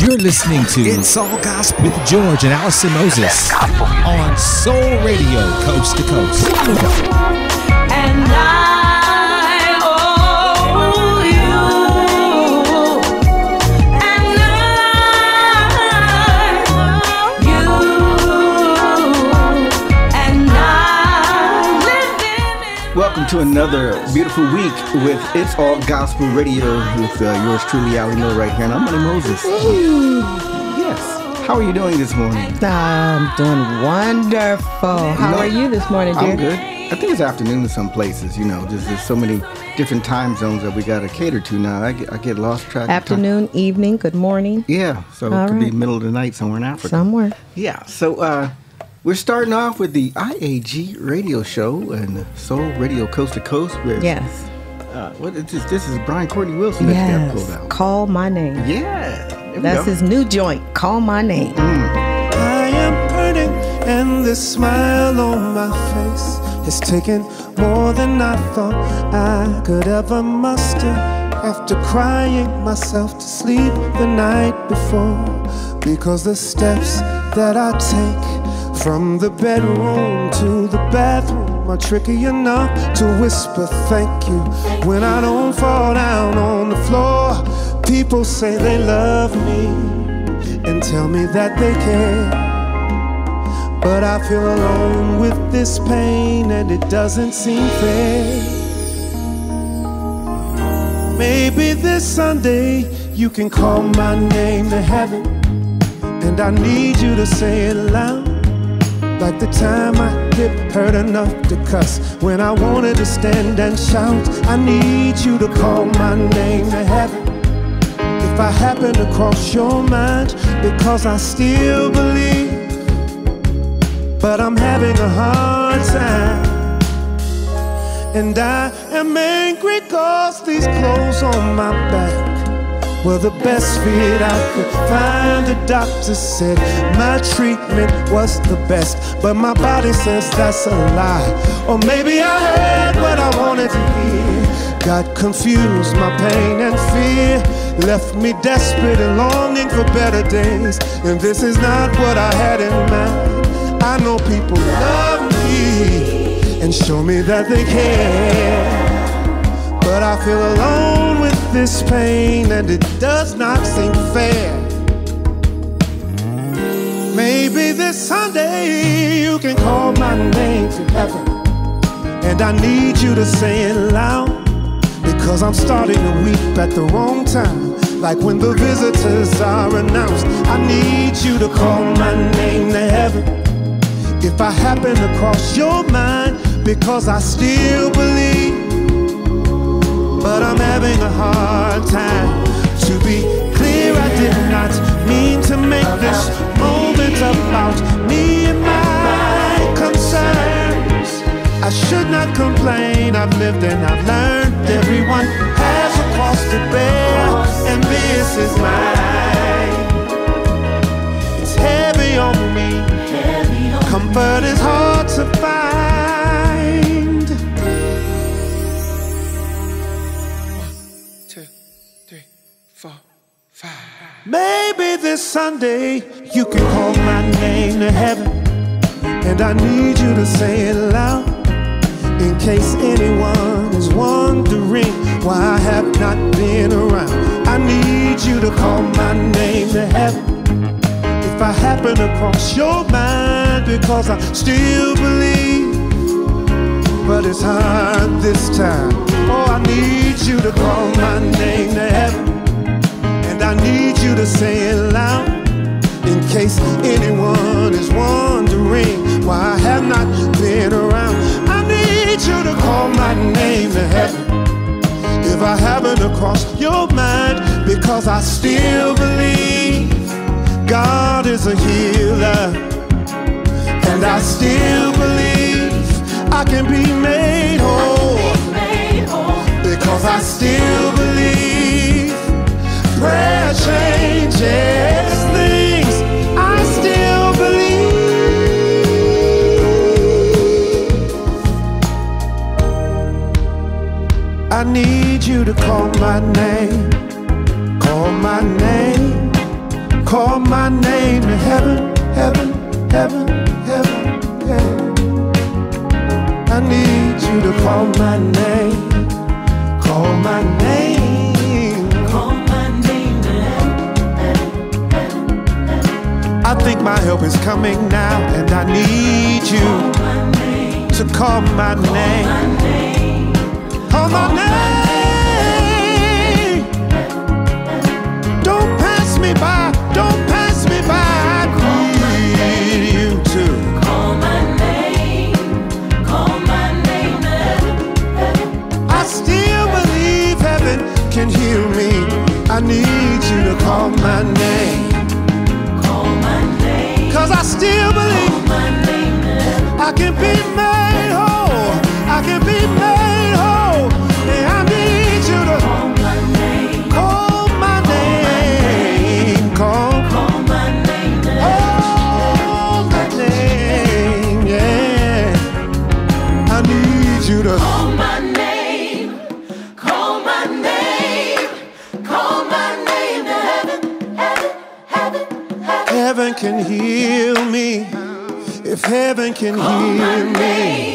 You're listening to It's All Gospel with George and Allison Moses on Soul Radio, Coast to Coast. Welcome to another beautiful week with It's All Gospel Radio with uh, yours truly, Ali Miller, right here, and I'm Money Moses. Yes. How are you doing this morning? I'm doing wonderful. How No, are you this morning, dear? I'm good. I think it's afternoon in some places. You know, just there's so many different time zones that we got to cater to now. I get, I get lost track. Afternoon, evening, good morning. Yeah, so All it could be middle of the night somewhere in Africa. Somewhere. Yeah, so uh, we're starting off with the IAG radio show and Soul Radio Coast to Coast with Yes. Uh, what is this? This is Brian Courtney Wilson that you got pulled Yes. out. Call my name. Yeah, That's go. his new joint. Call my name. I am hurting, and this smile on my face has taken more than I thought I could ever muster. After crying myself to sleep the night before, because the steps that I take from the bedroom to the bathroom are tricky enough to whisper thank you when I don't fall down on the floor. People say they love me and tell me that they care. But I feel alone with this pain and it doesn't seem fair. Maybe this Sunday you can call my name to heaven. And I need you to say it loud. Like the time my hip hurt enough to cuss. When I wanted to stand and shout, I need you to call my name to heaven. If I happen to cross your mind, because I still believe, but I'm having a hard time. And I am angry cause these clothes on my back were the best fit I could find. The doctor said my treatment was the best, but my body says that's a lie. Or maybe I heard what I wanted to hear. Got confused, my pain and fear left me desperate and longing for better days. And this is not what I had in mind. I know people love me and show me that they care. But I feel alone this pain and it does not seem fair. Maybe this Sunday you can call my name to heaven. And I need you to say it loud. Because I'm starting to weep at the wrong time. Like when the visitors are announced. I need you to call my name to heaven. If I happen to cross your mind, because I still believe but I'm having a hard time. To be clear, I did not mean to make this moment about me and my concerns. I should not complain, I've lived and I've learned. Everyone has a cross to bear, and this is mine. It's heavy on me, comfort is hard to find. Maybe this Sunday you can call my name to heaven. And I need you to say it loud. In case anyone is wondering why I have not been around. I need you to call my name to heaven. If I happen to cross your mind, because I still believe but it's hard this time. Oh, I need you to call my name to heaven, I need you to say it loud. In case anyone is wondering why I have not been around, I need you to call my name to heaven. If I haven't crossed your mind, because I still believe God is a healer. And I still believe I can be made whole because I still believe prayer changes things. I still believe. I need you to call my name, call my name, call my name heaven, heaven, heaven, heaven. I need you to call my name, call my name. I think my help is coming now, and I need you to call my name. Call my name. Call my name. Don't pass me by. Don't pass me by. I need you to call my name. Call my name. I still believe heaven can heal me. I need you to call my name. Cause I still believe I can be made whole. I can be made. can hear hear me.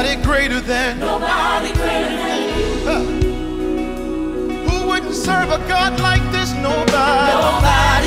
Nobody greater than. Nobody greater than you. Huh. Who wouldn't serve a God like this? Nobody. Nobody.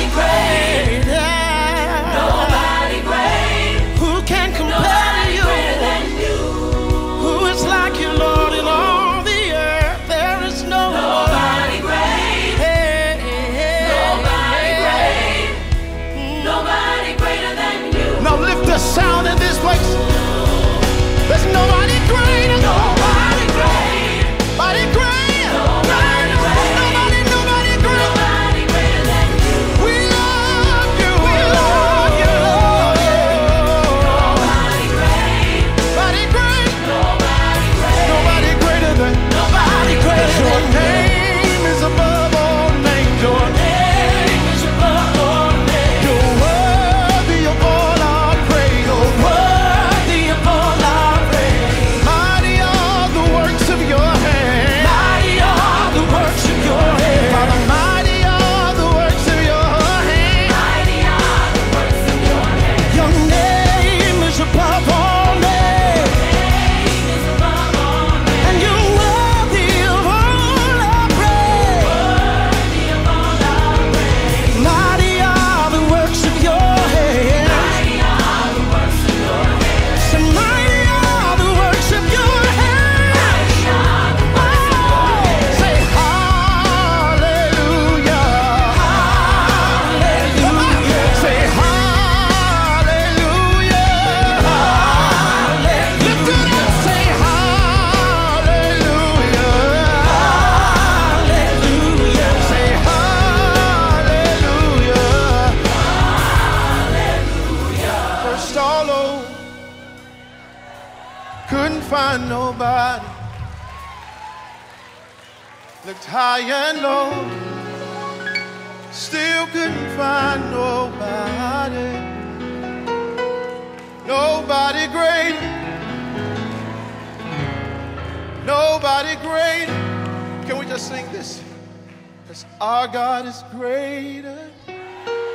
Our God is greater,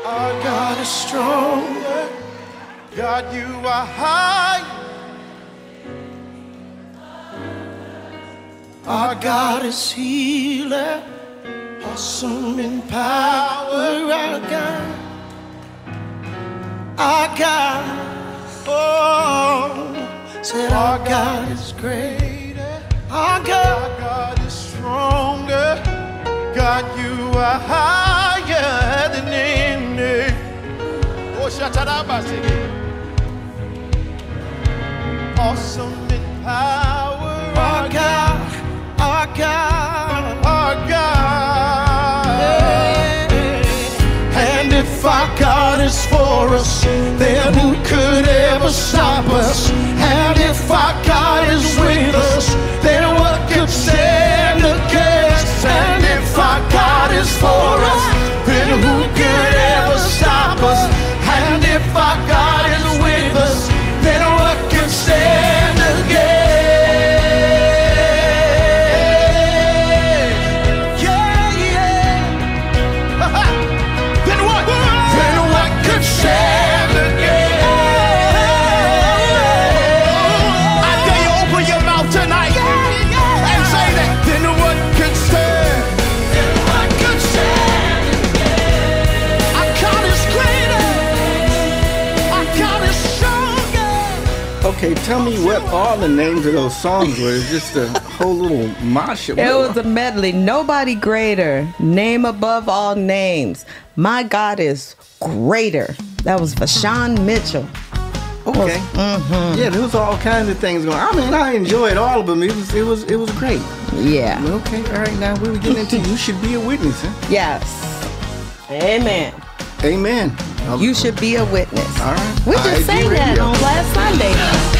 our God is stronger. God, you are high. Our God is healer, awesome in power. Our God, our God, oh, said our God is greater. Our God, God, you are higher than any. Oh. Awesome in power. Our God, our God, our God. And if our God is for us, then who could ever stop us? And if our God is with us, then what could stand is for us, then who could ever stop us? And if our tell me what all the names of those songs were. It's just a whole little mashup. It was a medley. Nobody greater. Name above all names. My God is greater. That was Vashawn Mitchell. okay. Mm-hmm. Yeah, there was all kinds of things going. I mean, I enjoyed all of them. It was, it was, it was great. Yeah. Okay, all right. Now we were getting into you should be a witness. Huh? Yes. Amen. Amen. You should be a witness. All right. We just sang that on last Sunday.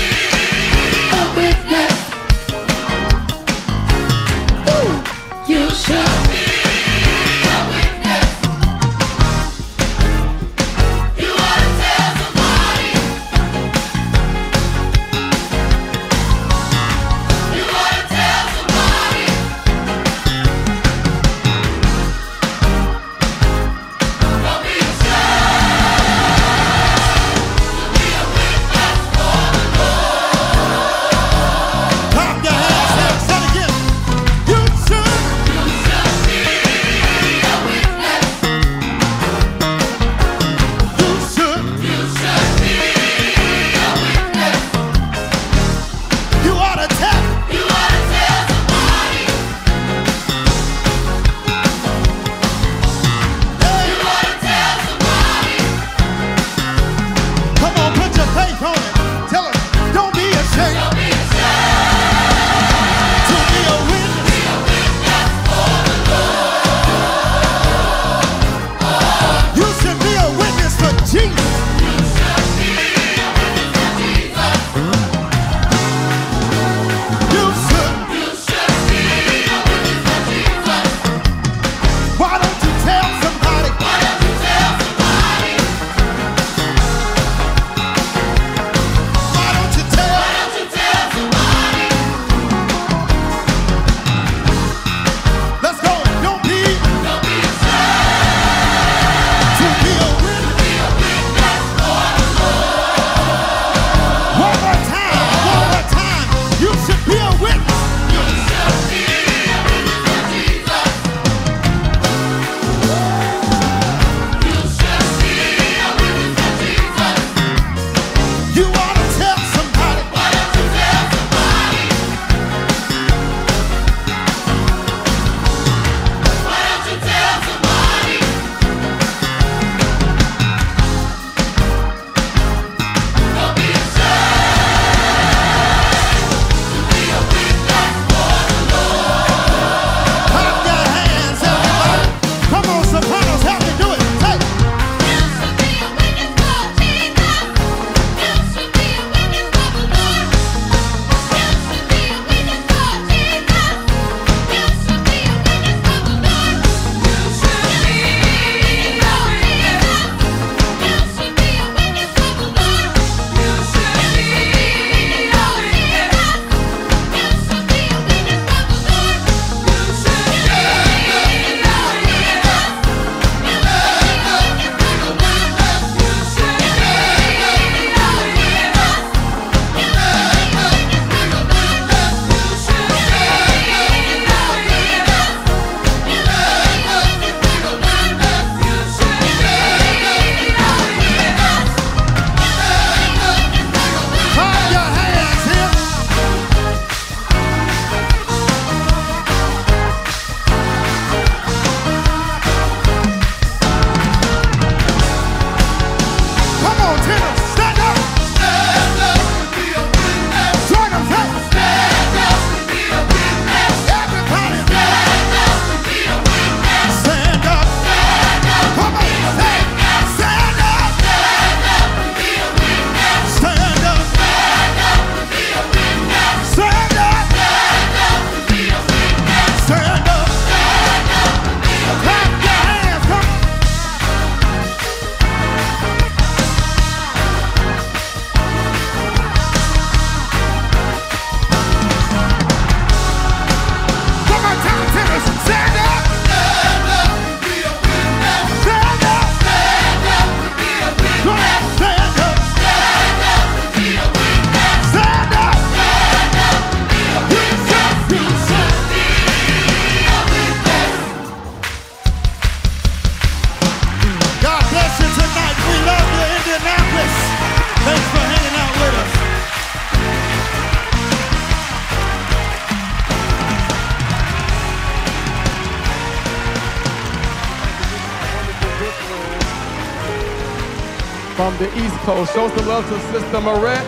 Coast. Show some love to Sister Maurette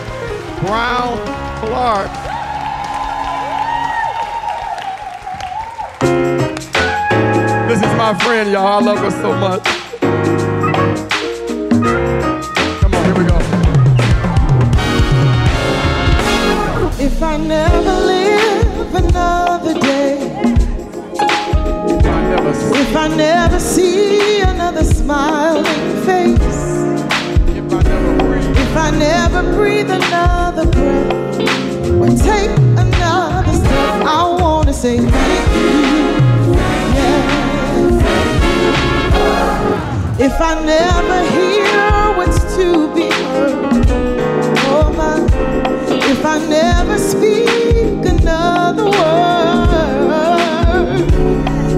Brown Clark. This is my friend, y'all. I love her so much. Come on, here we go. If I never live another day, if I never if I never see another smiling face if I never breathe another breath or take another step, I want to say thank you. Yeah. If I never hear what's to be heard, oh my, if I never speak another word,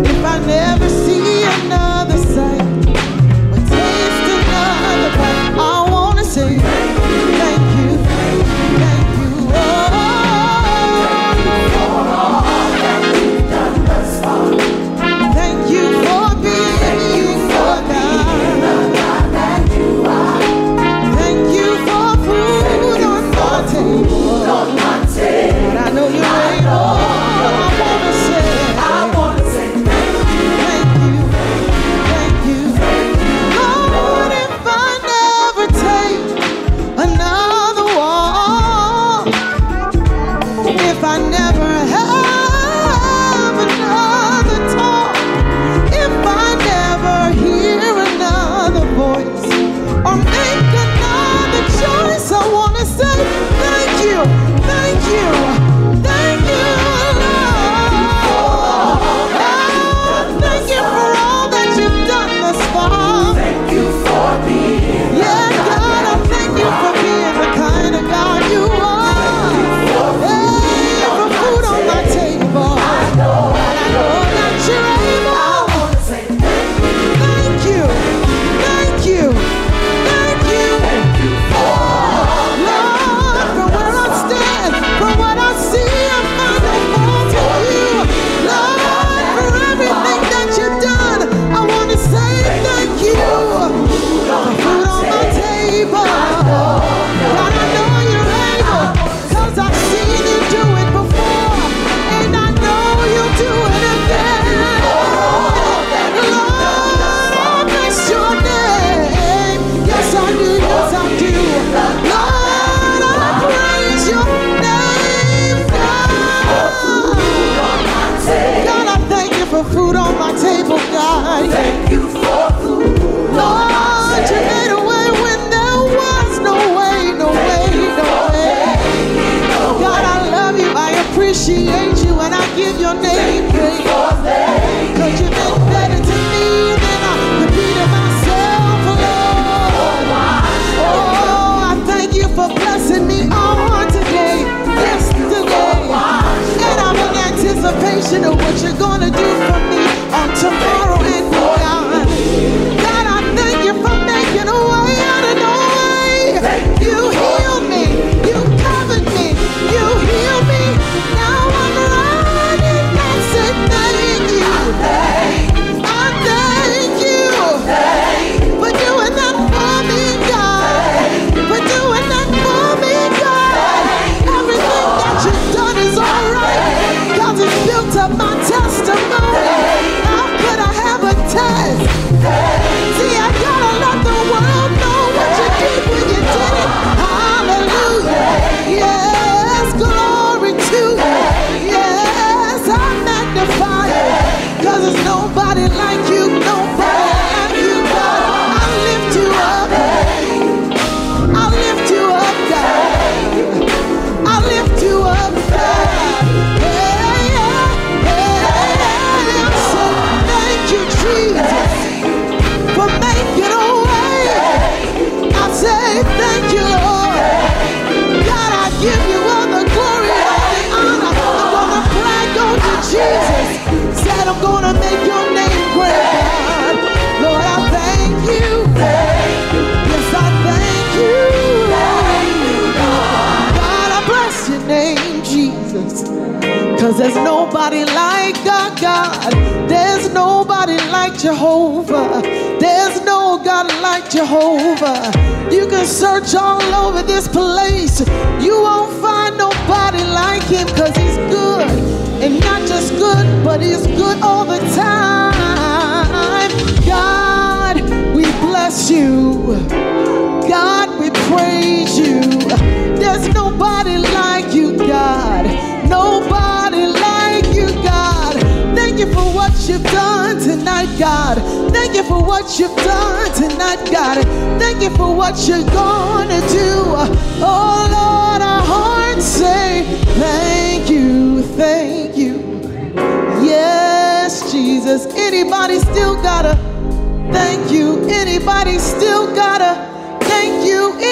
if I never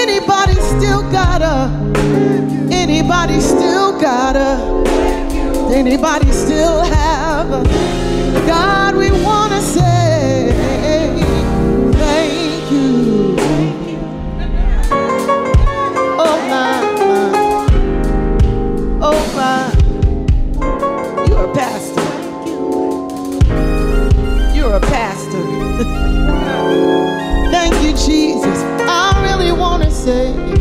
Anybody still got a? Anybody still got a? Anybody still have? a? God, we want. say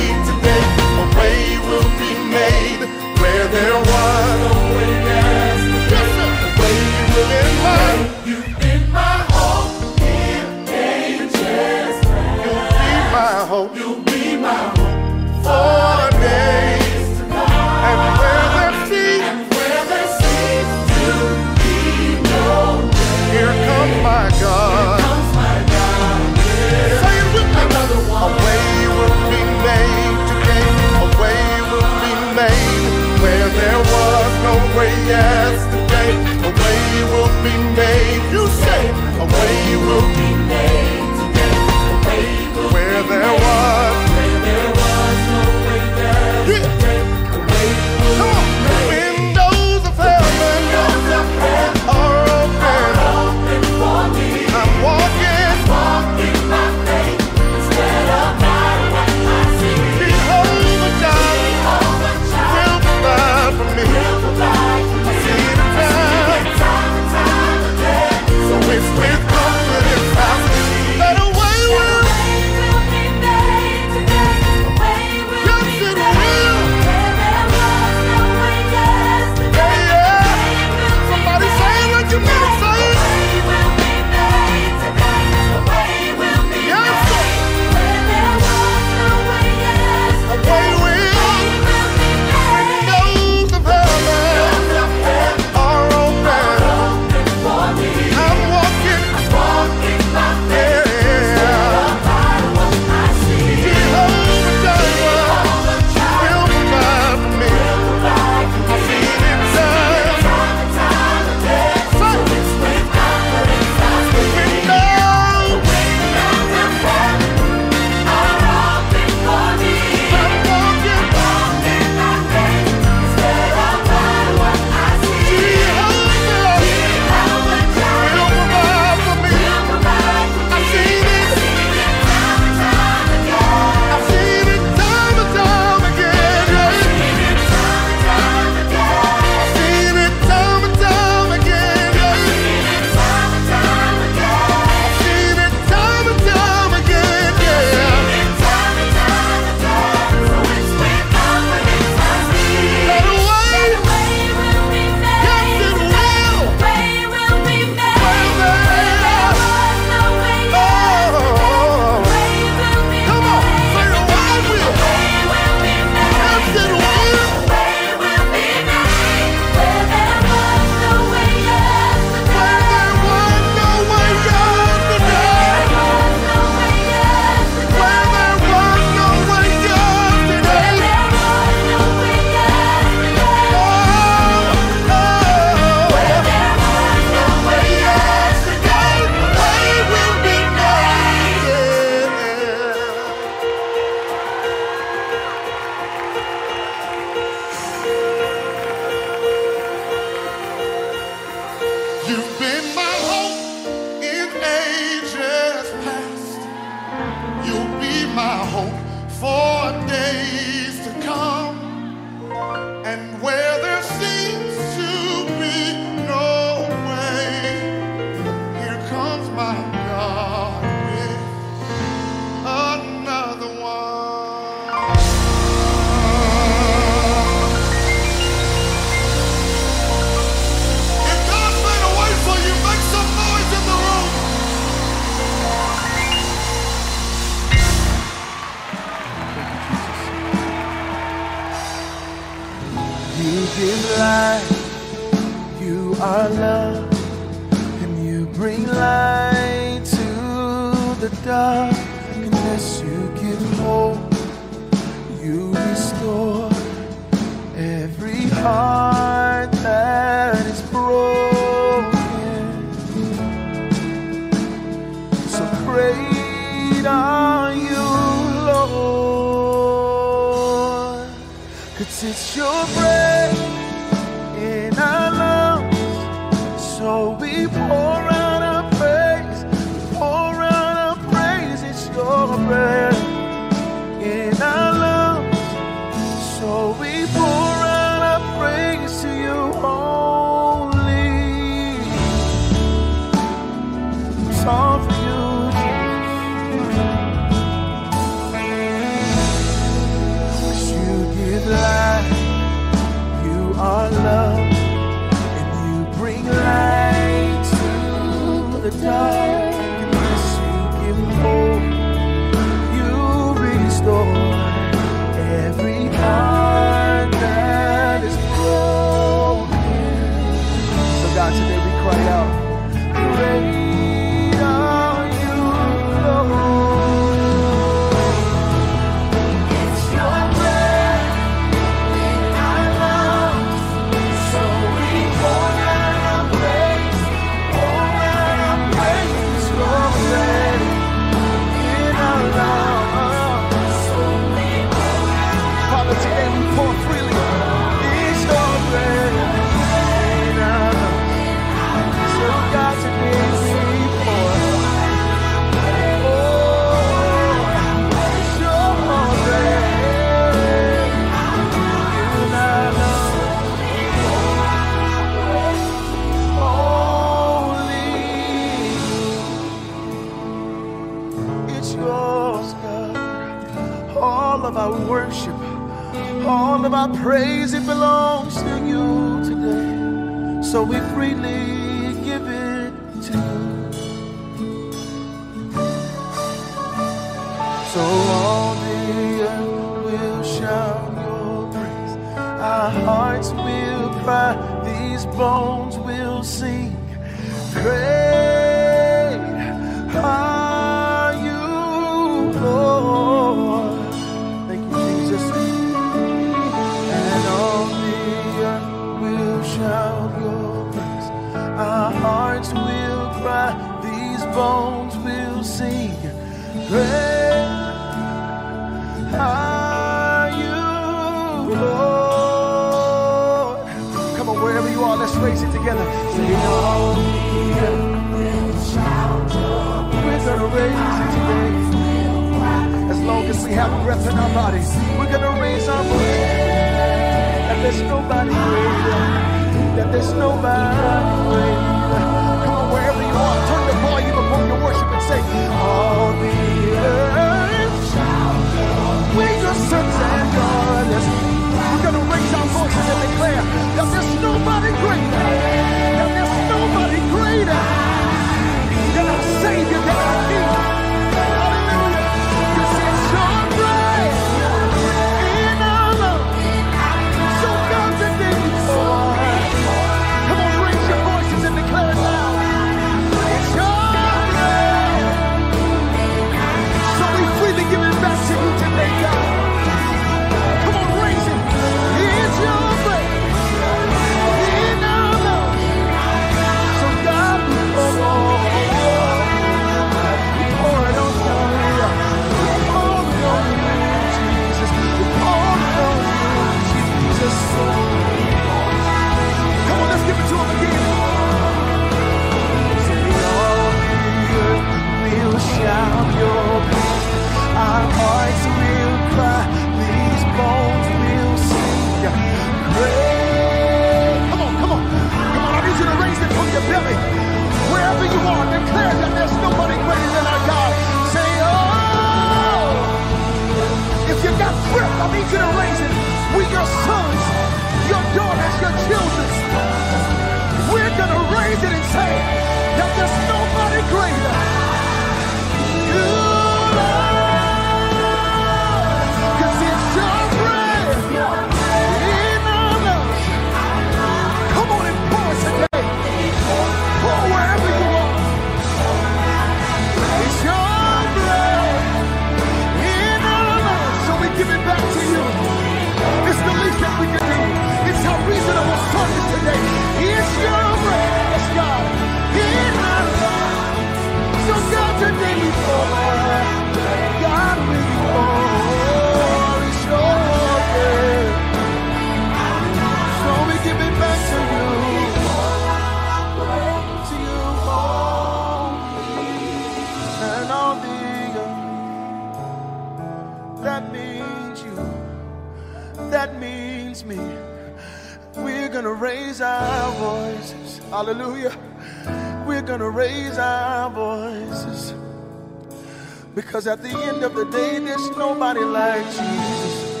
Because at the end of the day, there's nobody like Jesus.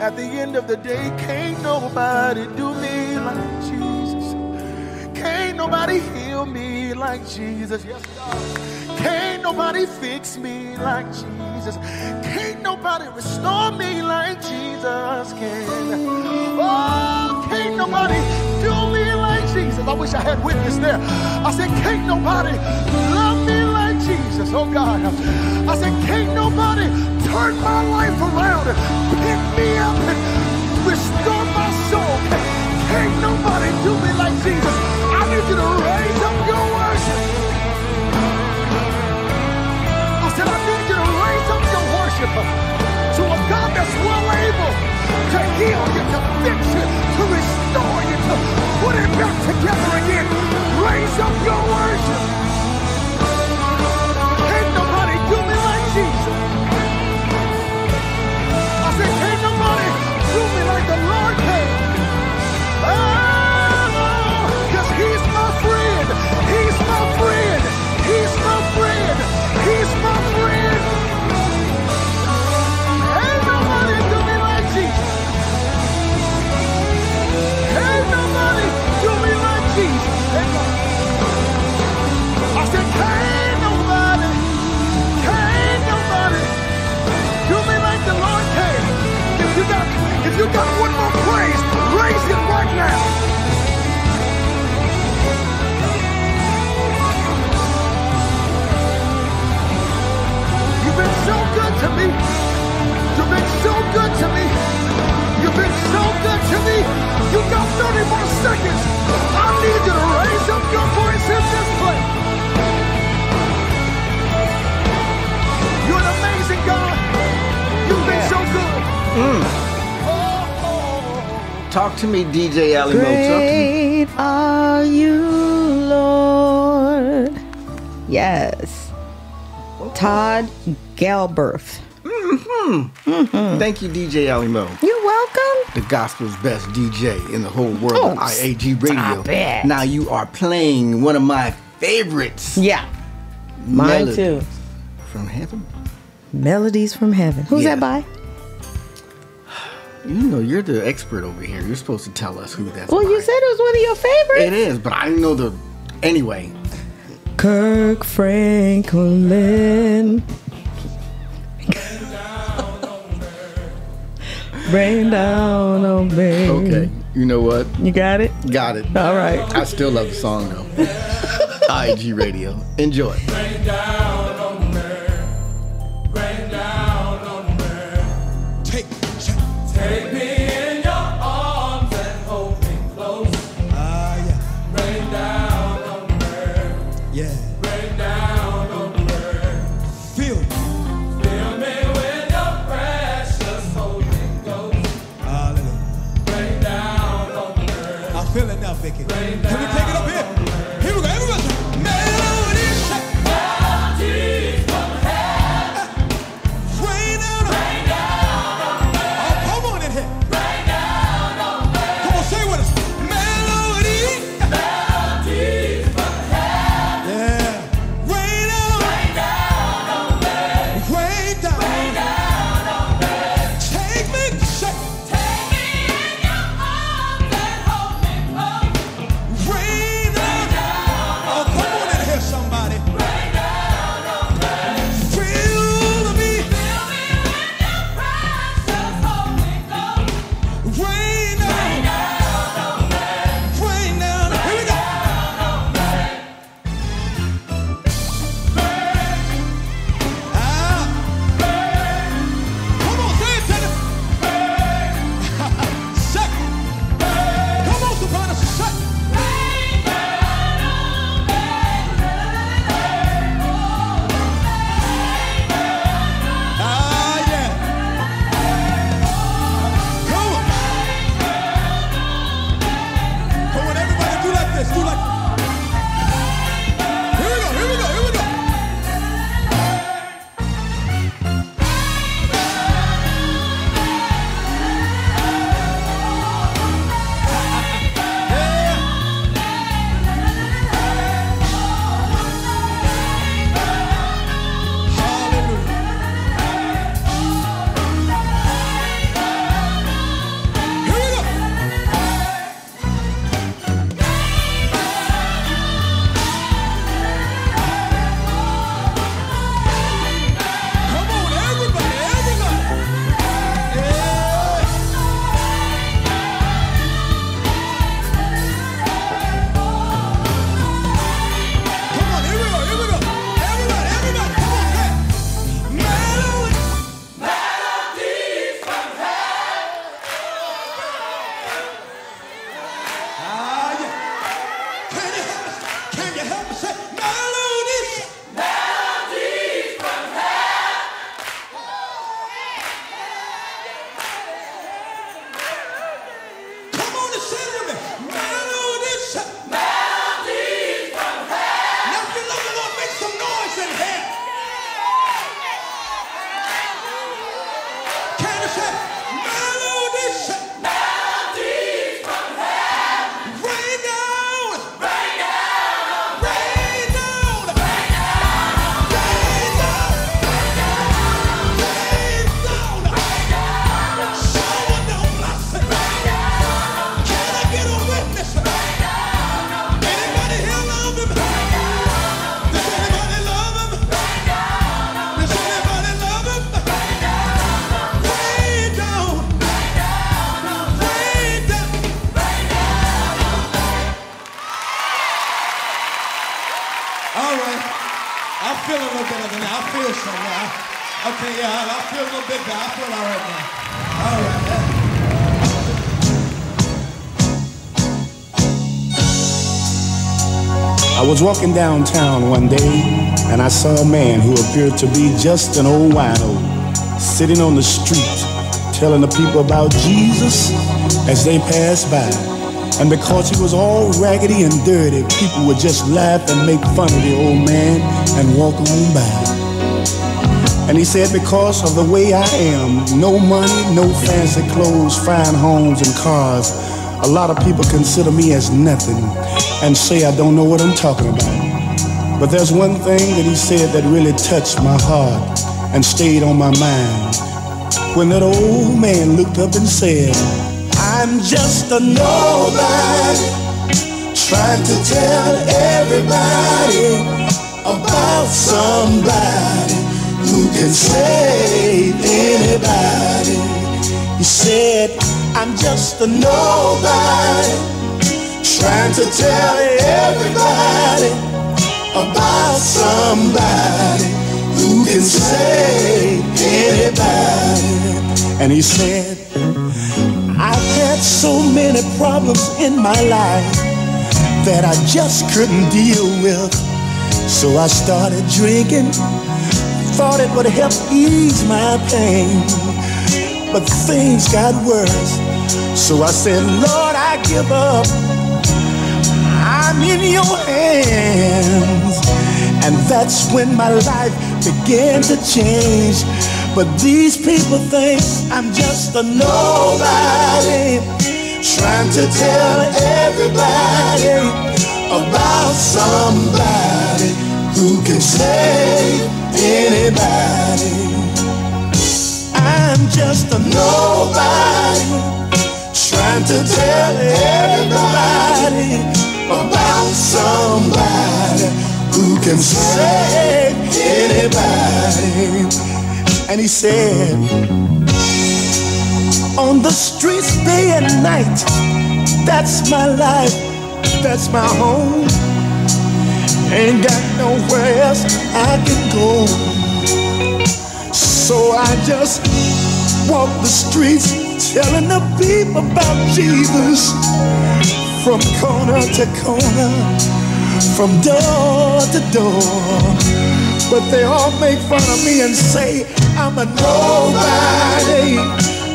At the end of the day, can't nobody do me like Jesus. Can't nobody heal me like Jesus. Yes, God. Can't nobody fix me like Jesus. Can't nobody restore me like Jesus can. Oh, can't nobody do me like Jesus. I wish I had witness there. I said, can't nobody Jesus. Oh God. I said, can't nobody turn my life around and pick me up and restore my soul. Can't nobody do me like Jesus. I need you to raise up your worship. I said, I need you to raise up your worship to a God that's well able to heal you, to fix you, to restore you, to put it back together again. Raise up your worship. To me. You've been so good to me. You've been so good to me. You got 30 more seconds. I need you to raise up your voice in this place. You're an amazing God. You've been so good. Mm. Talk to me, DJ Allie Mo. Talk to me. Great are you, Lord. Yes. Todd Galberth. Mm-hmm. Thank you, DJ Allie Mo. You're welcome. The gospel's best DJ in the whole world Oh, IAG Radio. it. Now you are playing one of my favorites. Yeah. Mine too. From heaven. Melodies from Heaven. Who's Yeah. that by? You know, you're the expert over here. You're supposed to tell us who that's Well, by. you said it was one of your favorites. It is, but I didn't know the. Anyway, Kirk Franklin. Rain down on me. okay. You know what? You got it? Got it. All right. I still love the song though. IG Radio. Enjoy. Can we take it up I was walking downtown one day and I saw a man who appeared to be just an old wino sitting on the street telling the people about Jesus as they passed by. And because he was all raggedy and dirty, people would just laugh and make fun of the old man and walk on by. And he said, because of the way I am, no money, no fancy clothes, fine homes and cars, a lot of people consider me as nothing and say I don't know what I'm talking about. But there's one thing that he said that really touched my heart and stayed on my mind. When that old man looked up and said, I'm just a nobody trying to tell everybody about somebody who can save anybody. He said, I'm just a nobody trying to tell everybody about somebody who can save anybody. And he said, I've had so many problems in my life that I just couldn't deal with. So I started drinking, thought it would help ease my pain. But things got worse. So I said, Lord, I give up. I'm in your hands. And that's when my life began to change. But these people think I'm just a nobody. Trying to tell everybody about somebody who can save anybody. I'm just a nobody. Trying to tell everybody about somebody who can save anybody. And he said, on the streets day and night, that's my life, that's my home. Ain't got nowhere else I can go. So I just walk the streets telling the people about Jesus from corner to corner, from door to door. But they all make fun of me and say I'm a nobody,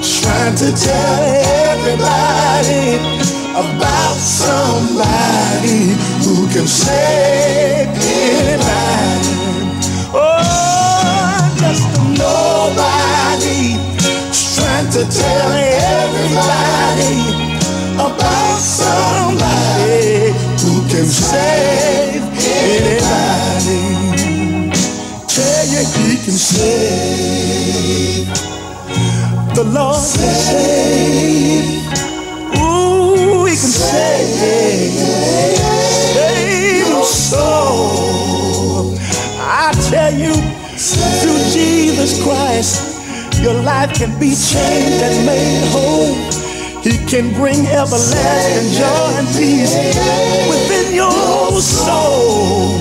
trying to tell everybody about somebody who can save anybody. Oh, just a nobody, trying to tell everybody about somebody who can save anybody. Tell you he can save. The Lord save. Ooh, he can save. Save your soul. I tell you, through Jesus Christ, your life can be changed and made whole. He can bring everlasting joy and peace within your soul.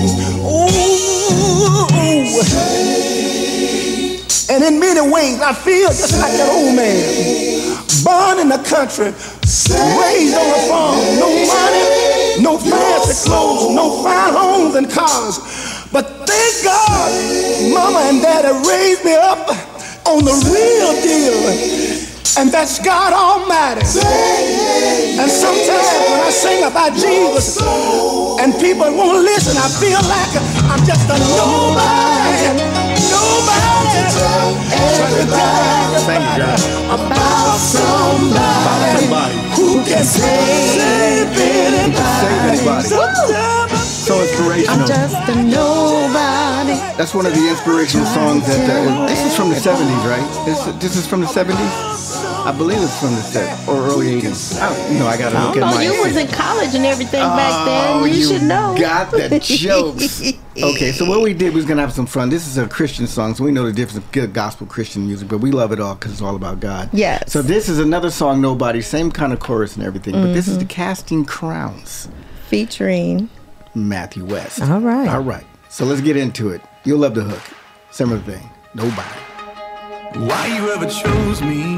And in many ways, I feel just like that old man. Born in the country, raised on a farm, no money, no fancy clothes, no fine homes and cars. But thank God, mama and daddy raised me up on the real deal. And that's God Almighty. And sometimes when I sing about Jesus and people won't listen, I feel like I'm just a nobody. Nobody. Trying to tell everybody about somebody who can save anybody. So inspirational. I'm just a nobody. That's one of the inspirational songs that uh, this is from the 70s, right? This, this is from the 70s. I believe it's from the 70s or early 80s. I, don't- you know, I gotta look don't at know. my. You was in college and everything back Oh, then. You, should know. Got the jokes. okay, so what we did was gonna have some fun. This is a Christian song, so we know the difference of good gospel Christian music, but we love it all because it's all about God. Yes. So this is another song, Nobody, same kind of chorus and everything, but this is Mhm. the Casting Crowns, Featuring. Matthew West. All right. All right. So let's get into it. You'll love the hook. Similar thing. Nobody. Why you ever chose me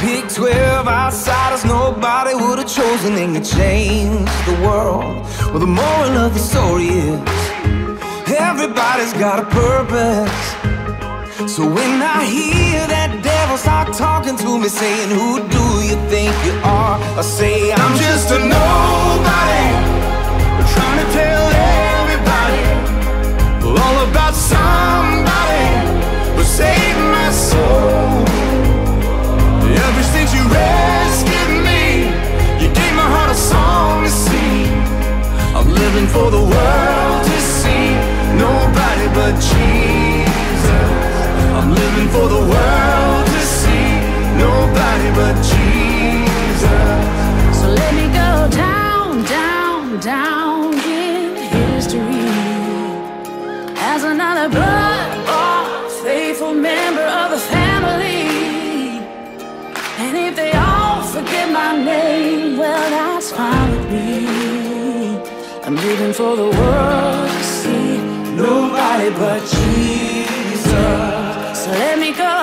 Picked 12 outsiders nobody would have chosen and you changed the world. Well, the moral of the story is everybody's got a purpose. So when I hear that devil start talking to me saying, Who do you think you are? I say, I'm just a nobody. Trying to tell everybody all about somebody who saved my soul. You me, you gave my heart a song to sing. I'm living for the world to see nobody but Jesus. I'm living for the world to see nobody but Jesus. So let me go down, down, down in history as another blood faithful member. And if they all forget my name, well, that's fine with me. I'm living for the world to see nobody but Jesus. So let me go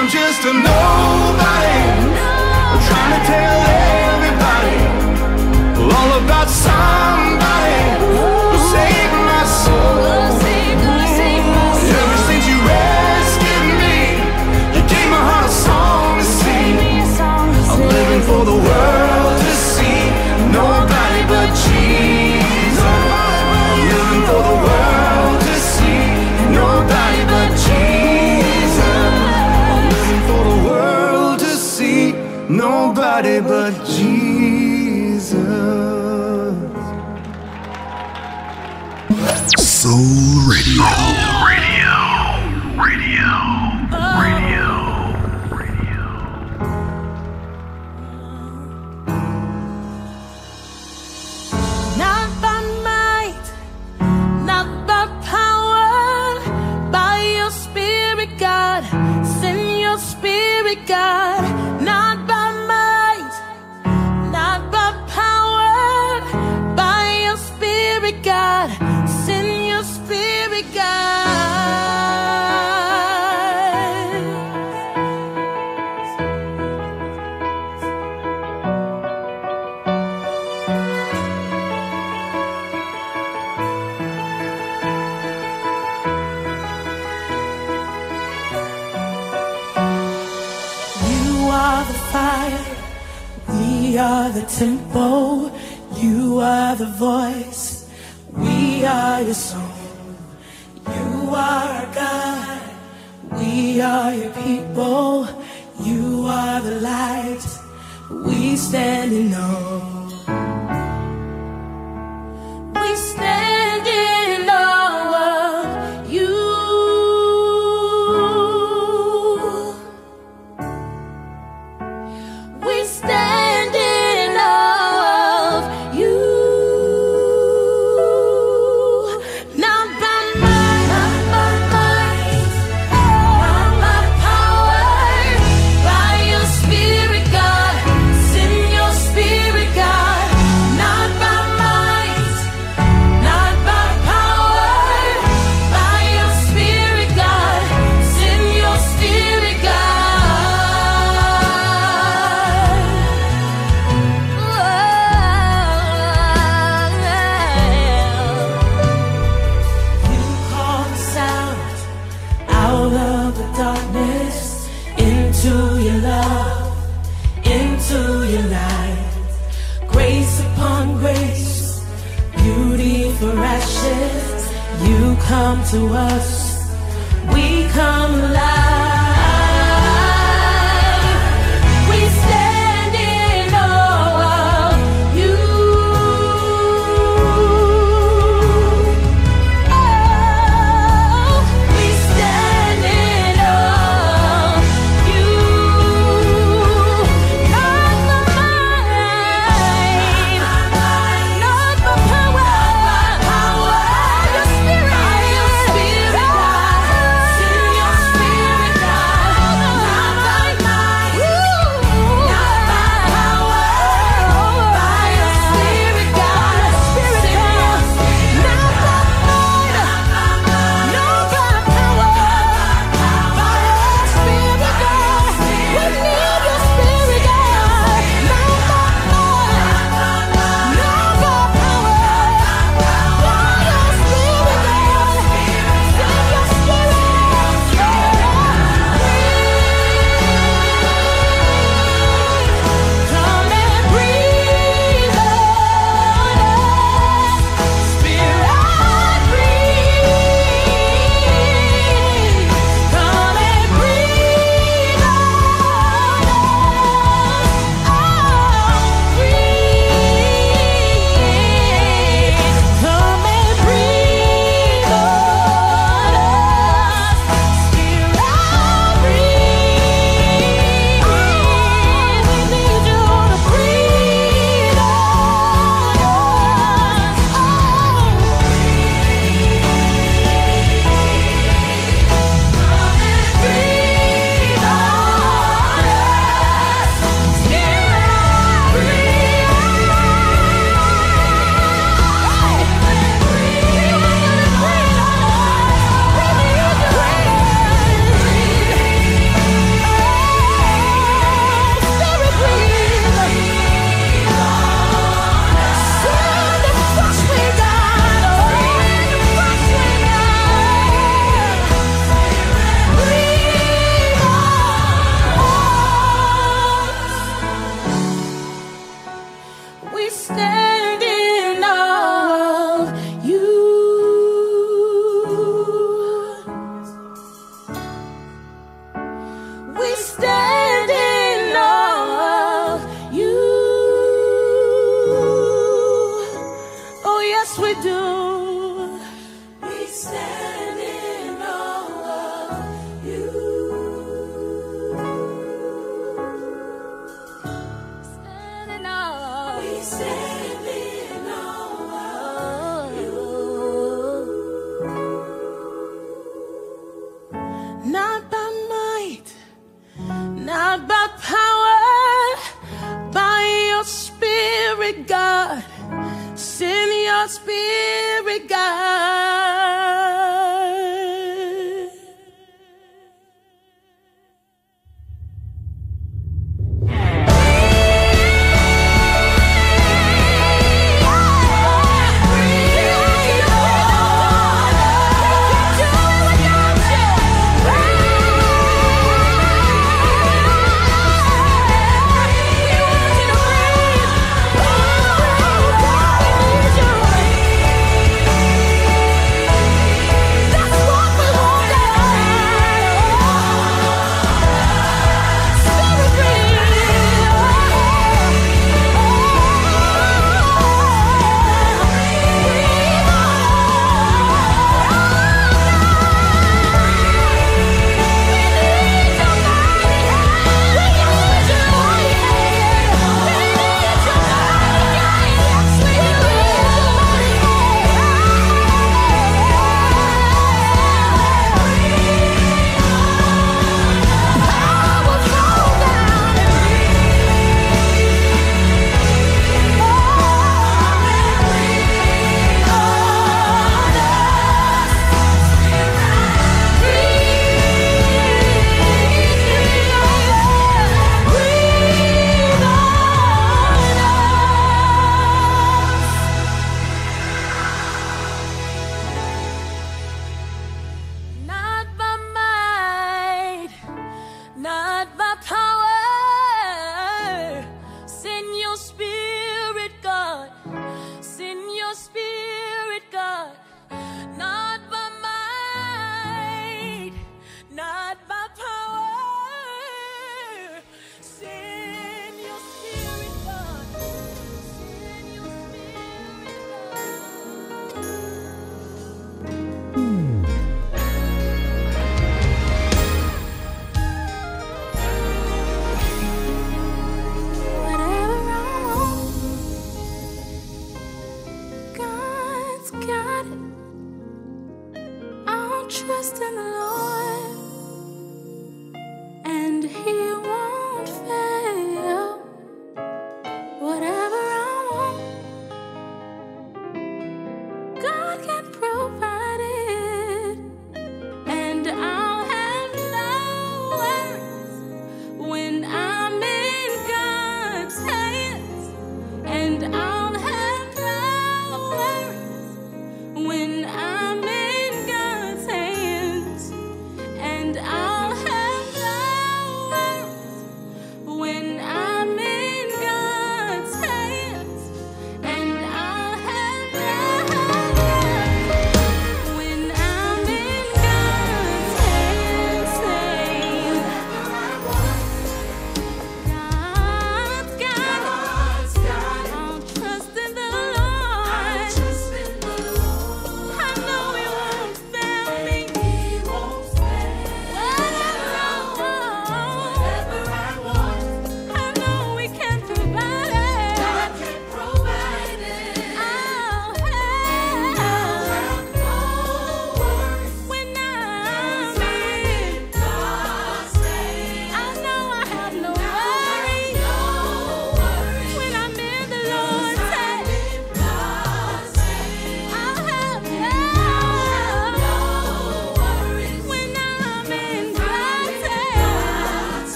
I'm just a nobody. Trying to tell everybody all about somebody Soul Radio. Voice, we are your song. You are our God, we are your people. You are the light, we stand in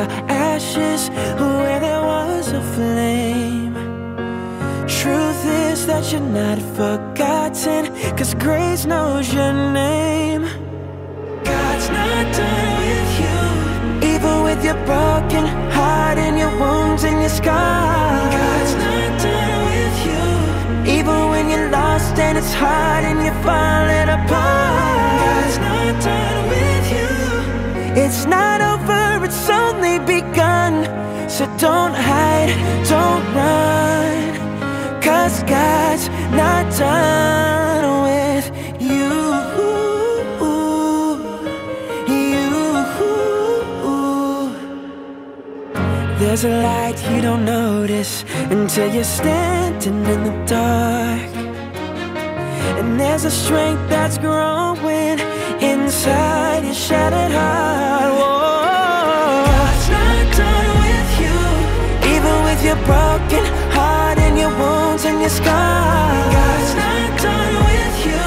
are ashes where there was a flame. Truth is that you're not forgotten, cause grace knows your name. God's not done with you. Even with your broken heart and your wounds and your scars. God's not done with you. Even when you're lost and it's hard and you're falling apart. God's not done with you. It's not So don't hide, don't run. Cause God's not done with you. You. There's a light you don't notice until you're standing in the dark. And there's a strength that's growing inside your shattered heart. Broken heart and your wounds and your scars. God's not done with you,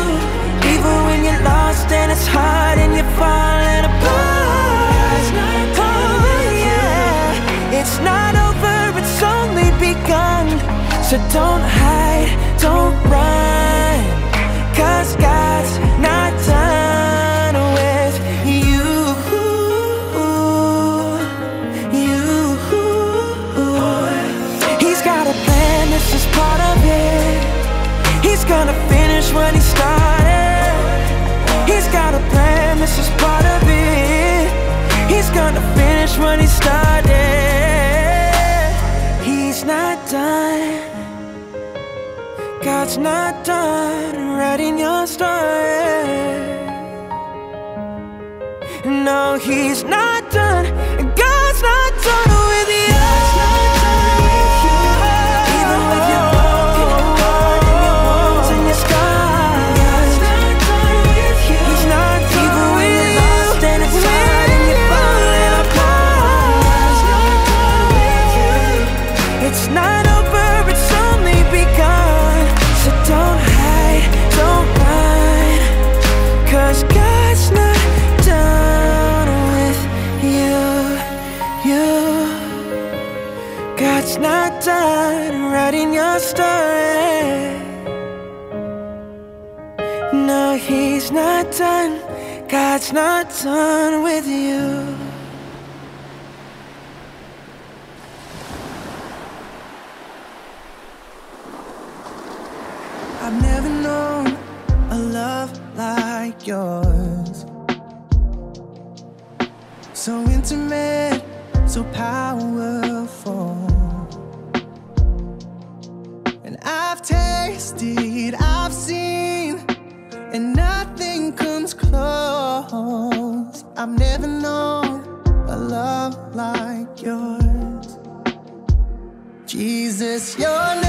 even when you're lost and it's hard and you're falling apart. God's not done with you. It's not over, it's only begun. So don't hide, don't run. Cause God's not he started. He's not done. God's not done writing your story. No, He's not done. God's not done done with you. I've never known a love like yours. So intimate, so powerful. I've never known a love like yours. Jesus, your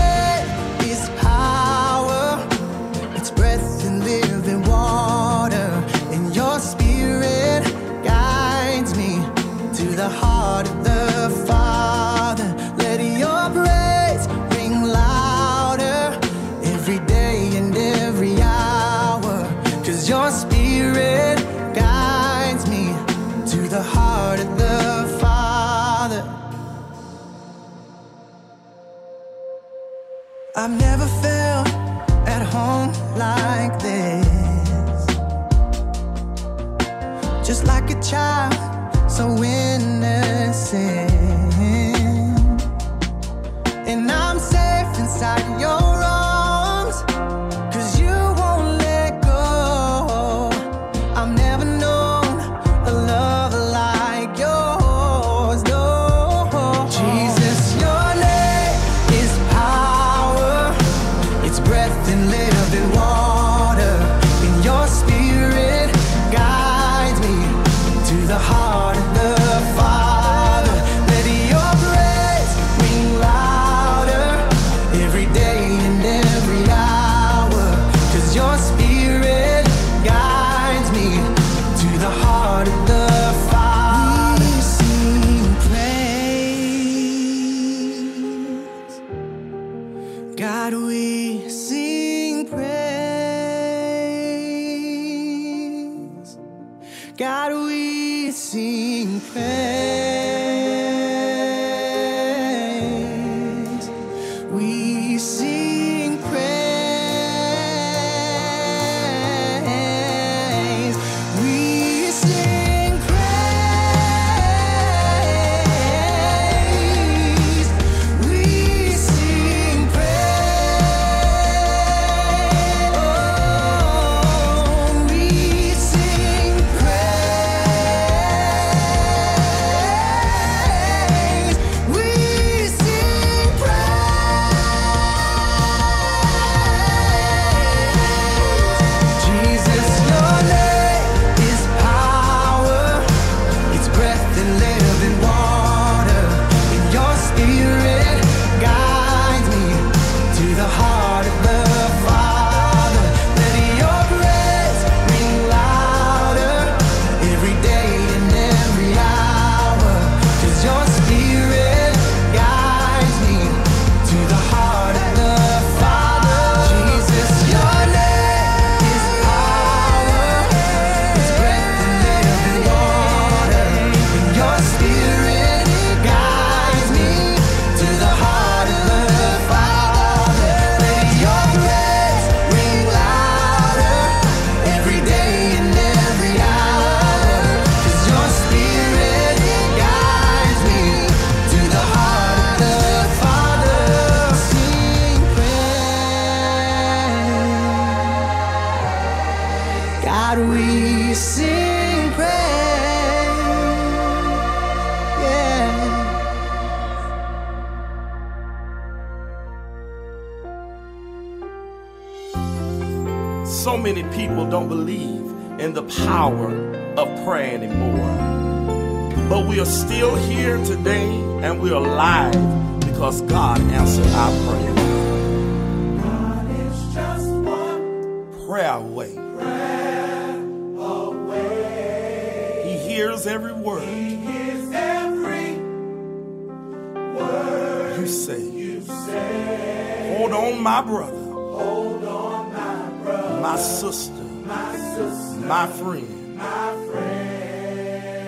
I've never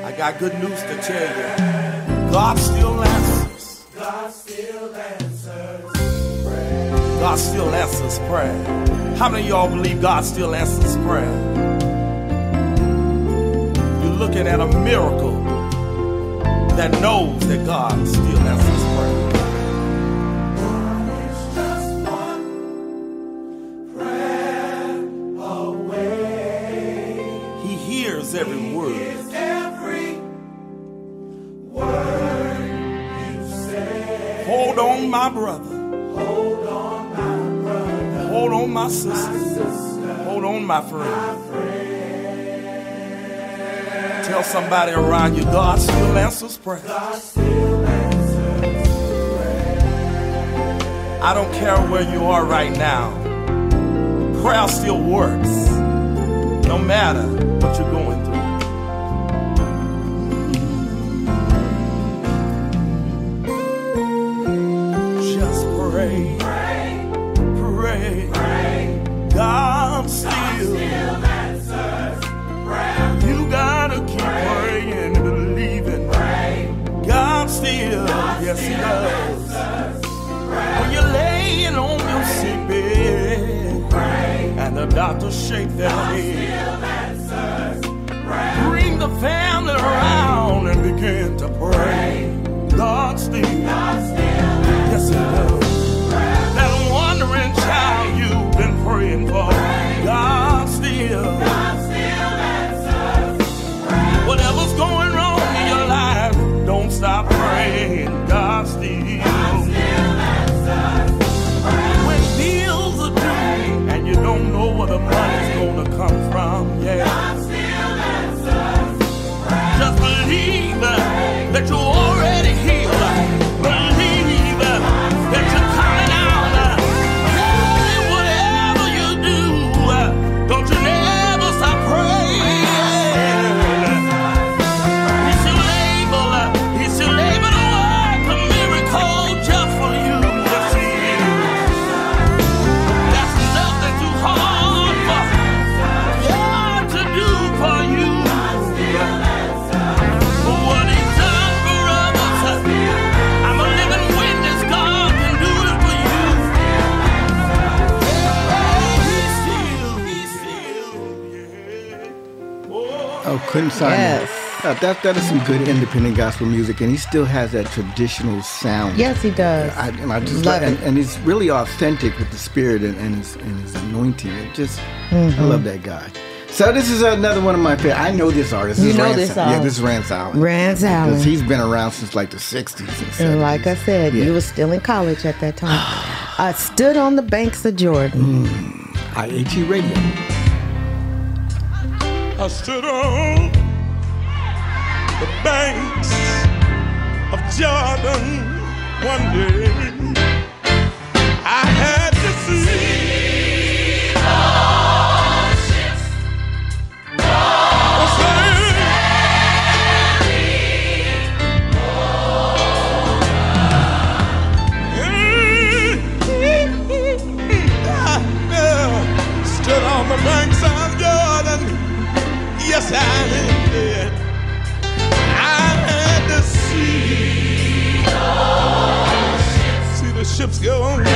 I got good news to tell you. God still answers. God still answers prayer. God still answers prayer. How many y'all believe God still answers prayer? You're looking at a miracle that knows that God still answers Tell somebody around you, God. Still answers prayer. I don't care where you are right now. Prayer still works, no matter what you're going through. and the doctors shake their heads. Bring the family around. come Couldn't Yes. Uh, that that is some good independent gospel music, and he still has that traditional sound. Yes, he does. I, and I just Love love it. and, and he's really authentic with the spirit and, and his and his anointing. It just, I Mhm. love that guy. So this is another one of my favorite. I know this artist. You This is know Rance this Allen. Yeah, this is Rance Allen. Rance Allen. Because he's been around since like the '60s and '70s. And like I said, you were still in college at that time. I stood on the banks of Jordan. IAT Radio. I stood on the banks of Jordan one day. I had to see ships go on.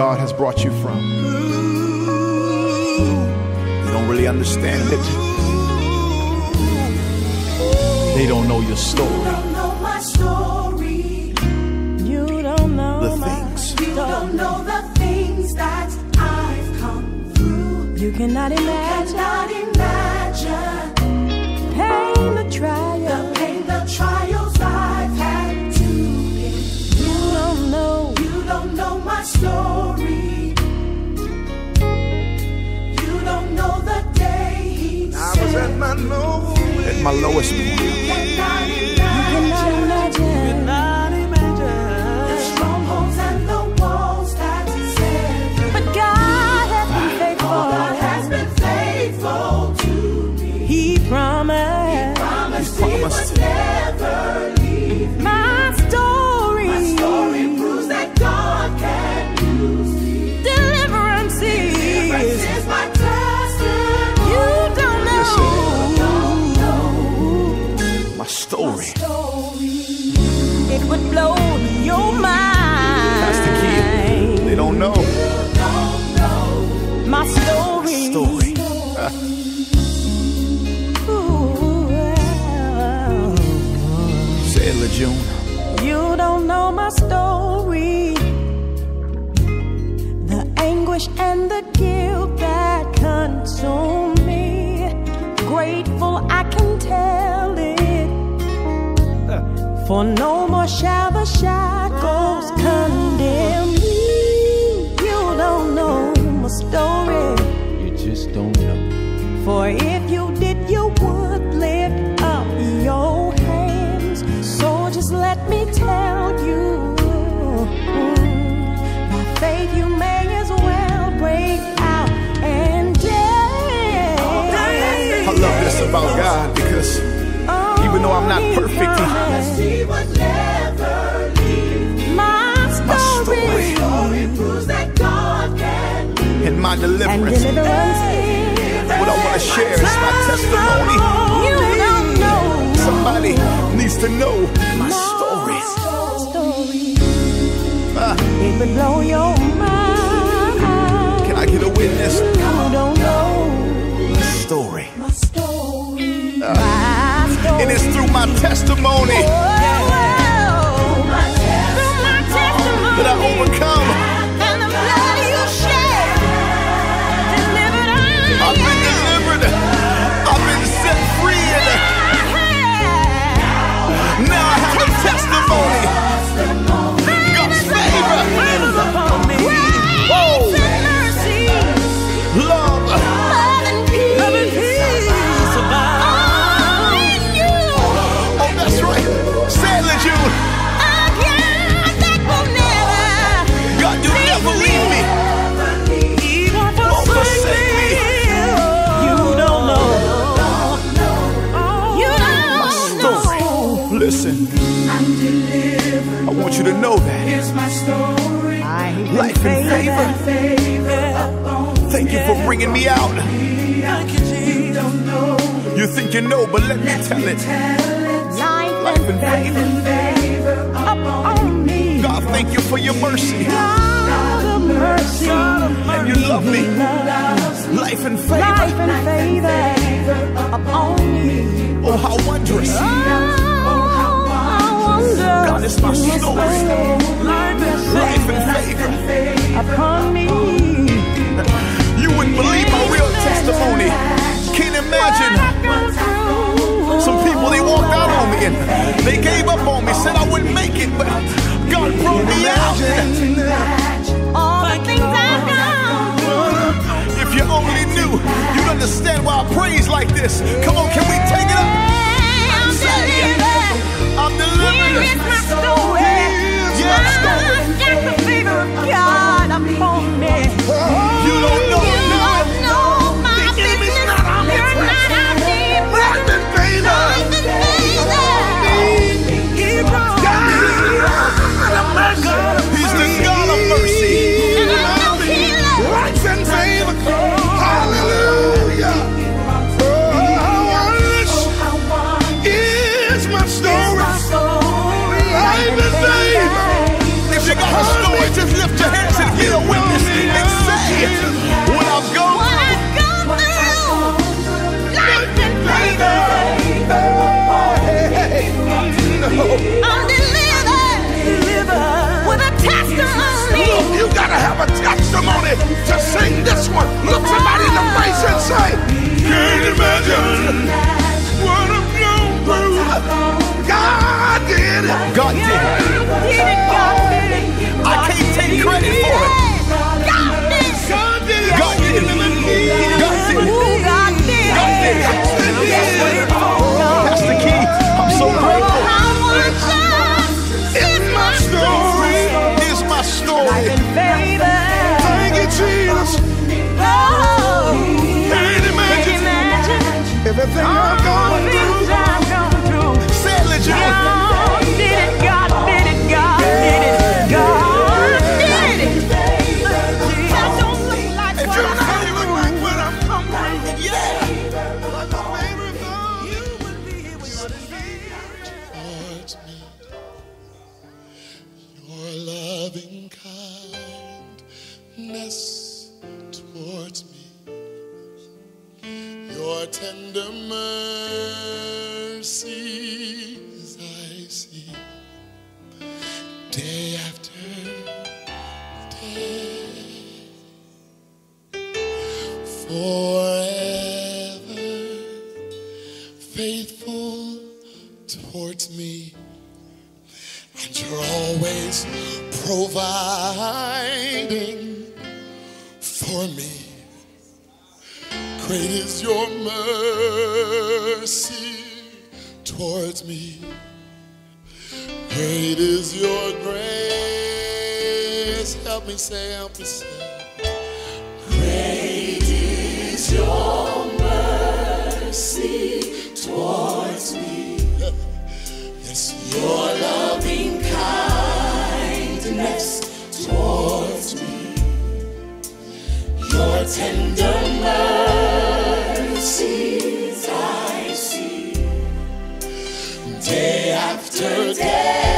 God has brought you from. know, but let, let me tell me it. Tell They gave up on me, said I wouldn't make it, but God broke me out. All the things I've done. If you only knew, you'd understand why I praise like this. Come on, can we take it up? I'm delivered. I'm delivered. Here is my story. Yes, story. I'm delivered. delivered. With a testimony. Look, you gotta have a testimony to sing this one. Look somebody in the face and say, Can't imagine what I'm going through." God did it. God did it. I can't take credit for it. God did it. God did it. God. God did it. God did it. That's the key. I'm so grateful. Life. Thank you, Jesus. Oh, can't imagine, everything I've gone through. Through. Say it, faithful towards me, and you're always providing for me. Great is your mercy towards me. Great is your grace. Help me say, help me say. Great is your mercy towards me. Yes, your loving kindness towards me. Your tender mercies I see day after day.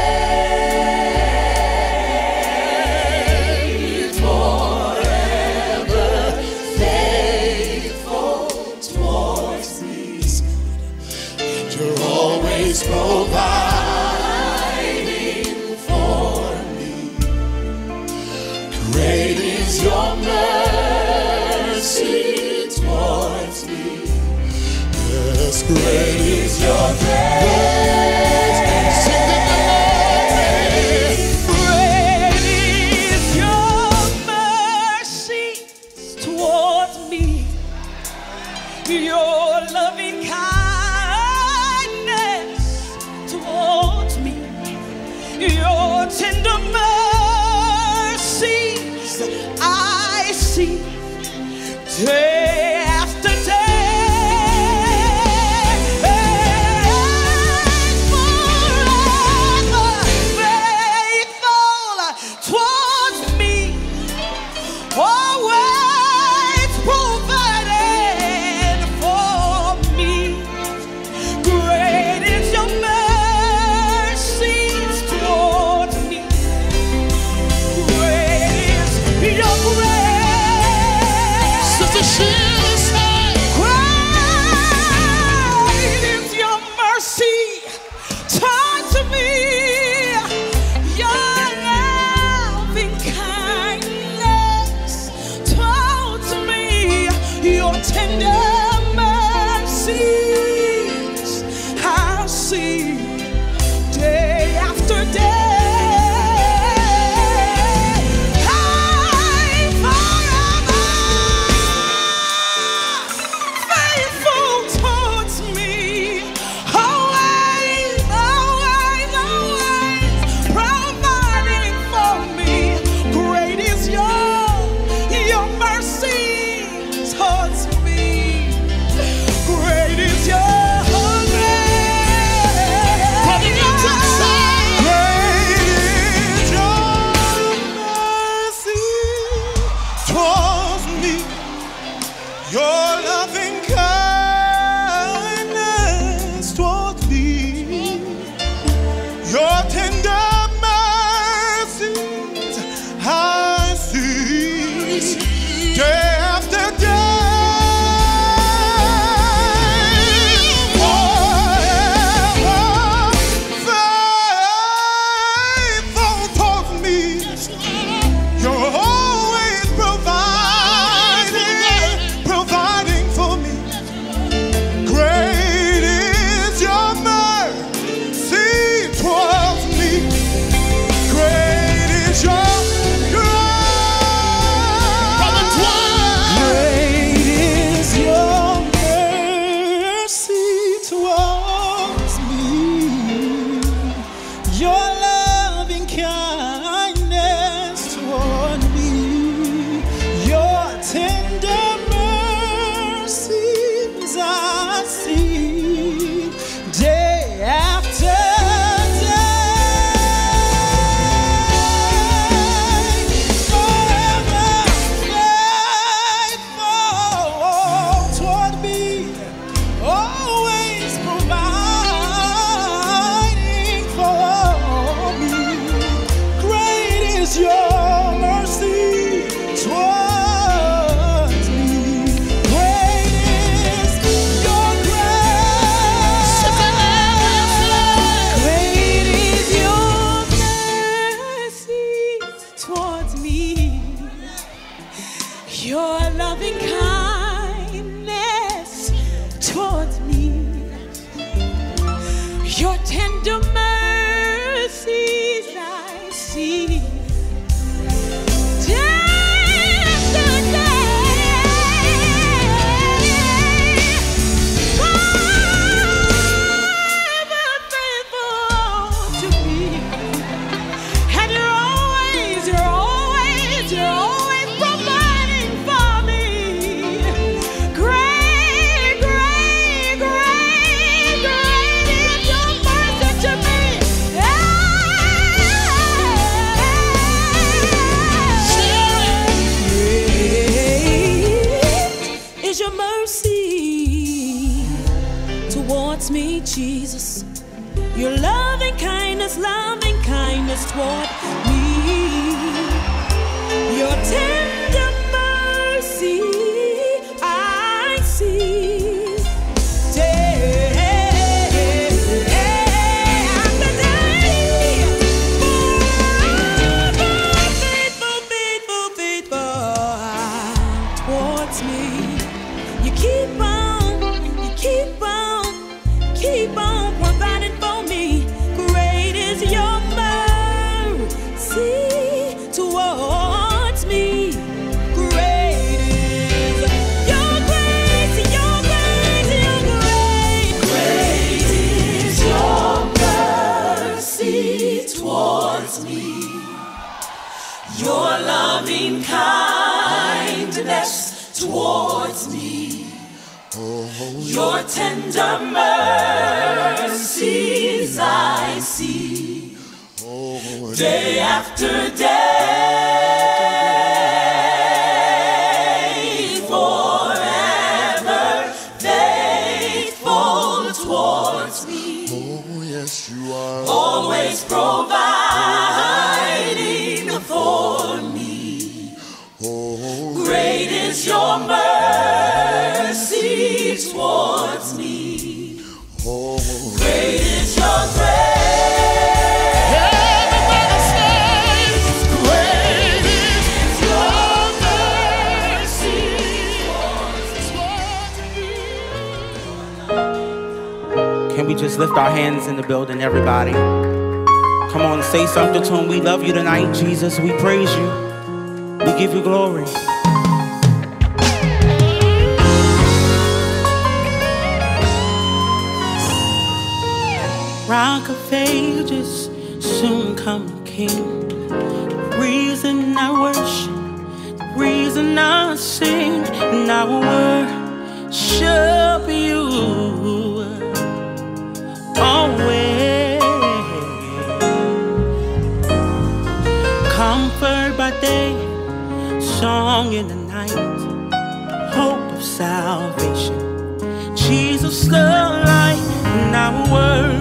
Can we just lift our hands in the building, everybody? Come on, say something to him. We love you tonight, Jesus. We praise you. We give you glory. Rock of ages, soon come King. The reason I worship, the reason I sing, and I worship. by day, song in the night, hope of salvation. Jesus, the light in our world.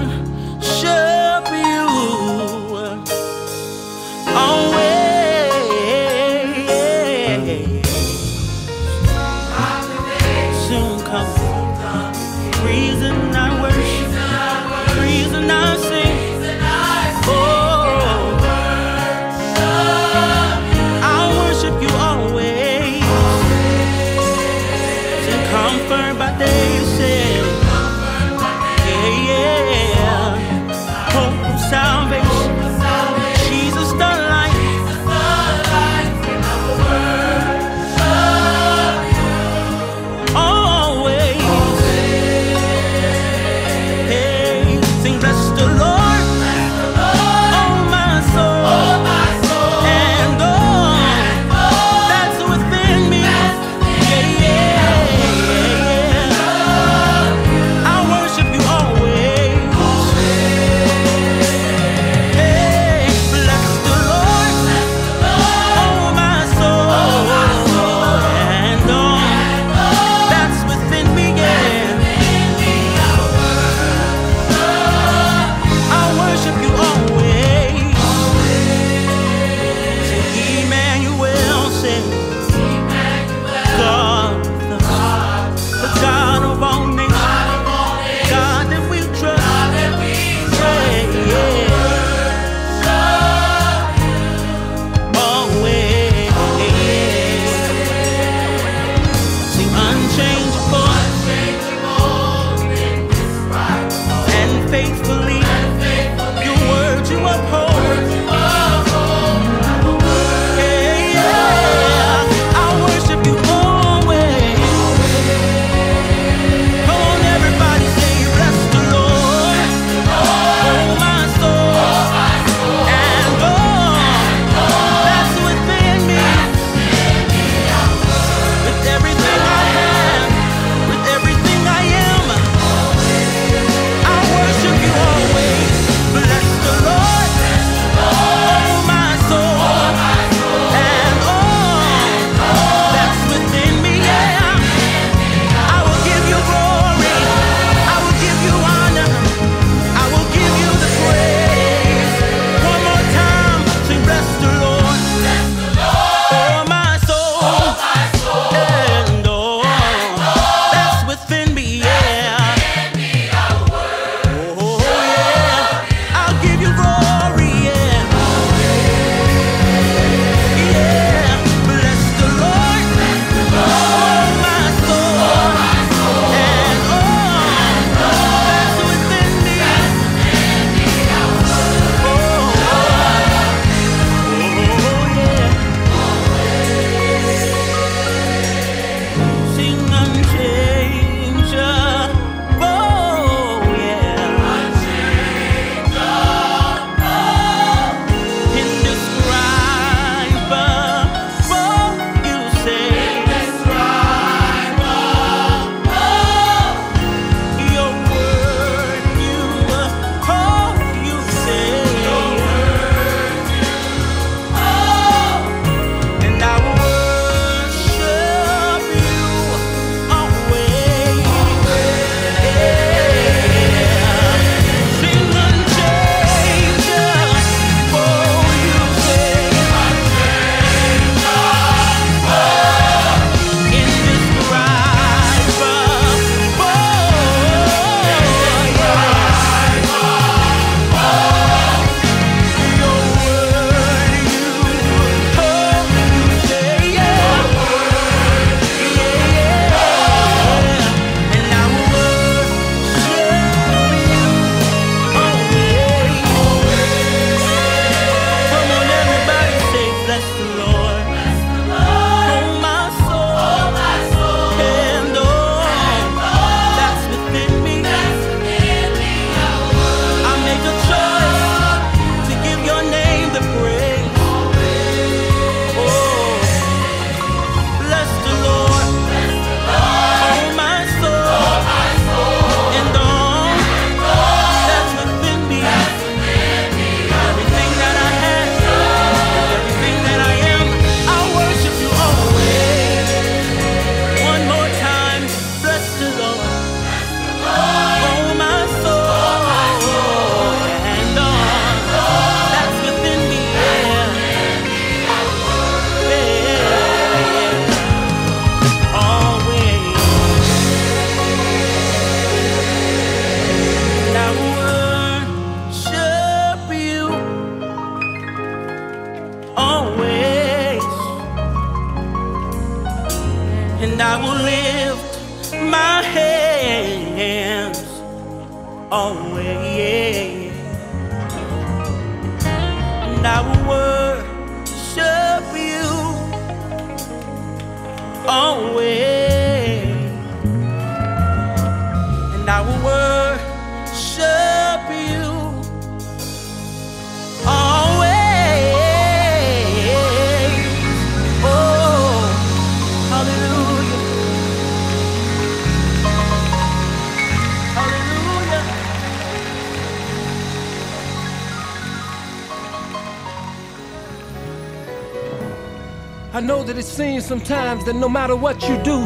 Know that it seems sometimes that no matter what you do,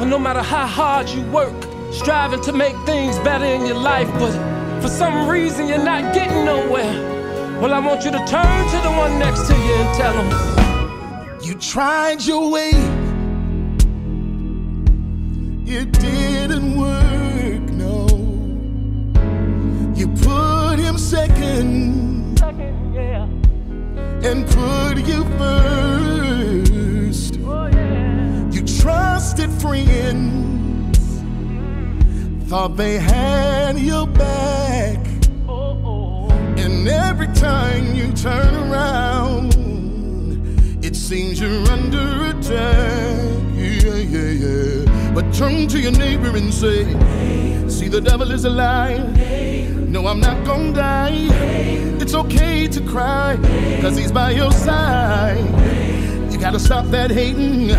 or no matter how hard you work, striving to make things better in your life, but for some reason you're not getting nowhere. Well, I want you to turn to the one next to you and tell him, You tried your way, thought they had your back. And every time you turn around, it seems you're under attack. Yeah, yeah, yeah. But turn to your neighbor and say, See, the devil is a liar. No, I'm not gonna die. It's okay to cry, cause he's by your side. You gotta stop that hating.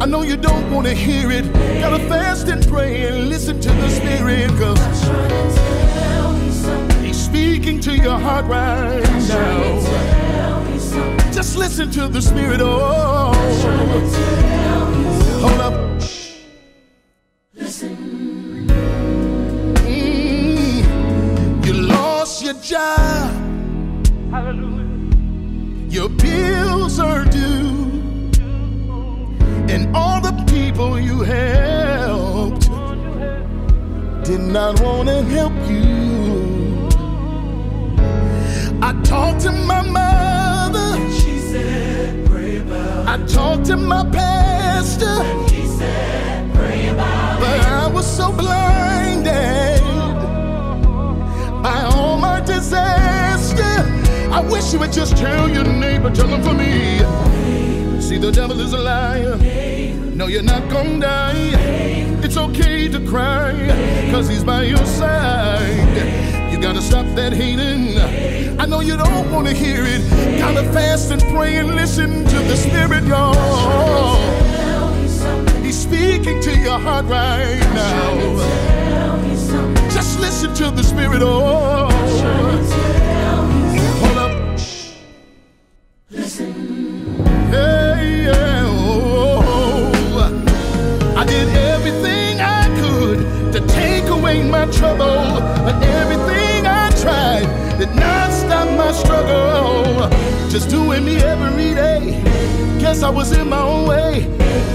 I know you don't wanna hear it. Gotta fast and pray and listen to the Spirit, cause He's speaking to your heart right now. Just listen to the Spirit, oh. Hold up. Mm, you lost your job. Not want to help you. I talked to my mother. She said, pray about I talked to my pastor. he said, pray about But I was so blinded by all my disaster. I wish you would just tell your neighbor, tell him for me. See, the devil is a liar. No, you're not gonna die. It's okay to cry, cause he's by your side. You gotta stop that hating. I know you don't wanna hear it. Gotta fast and pray and listen to the Spirit, y'all. He's speaking to your heart right now. Just listen to the Spirit, oh. Guess I was in my own way.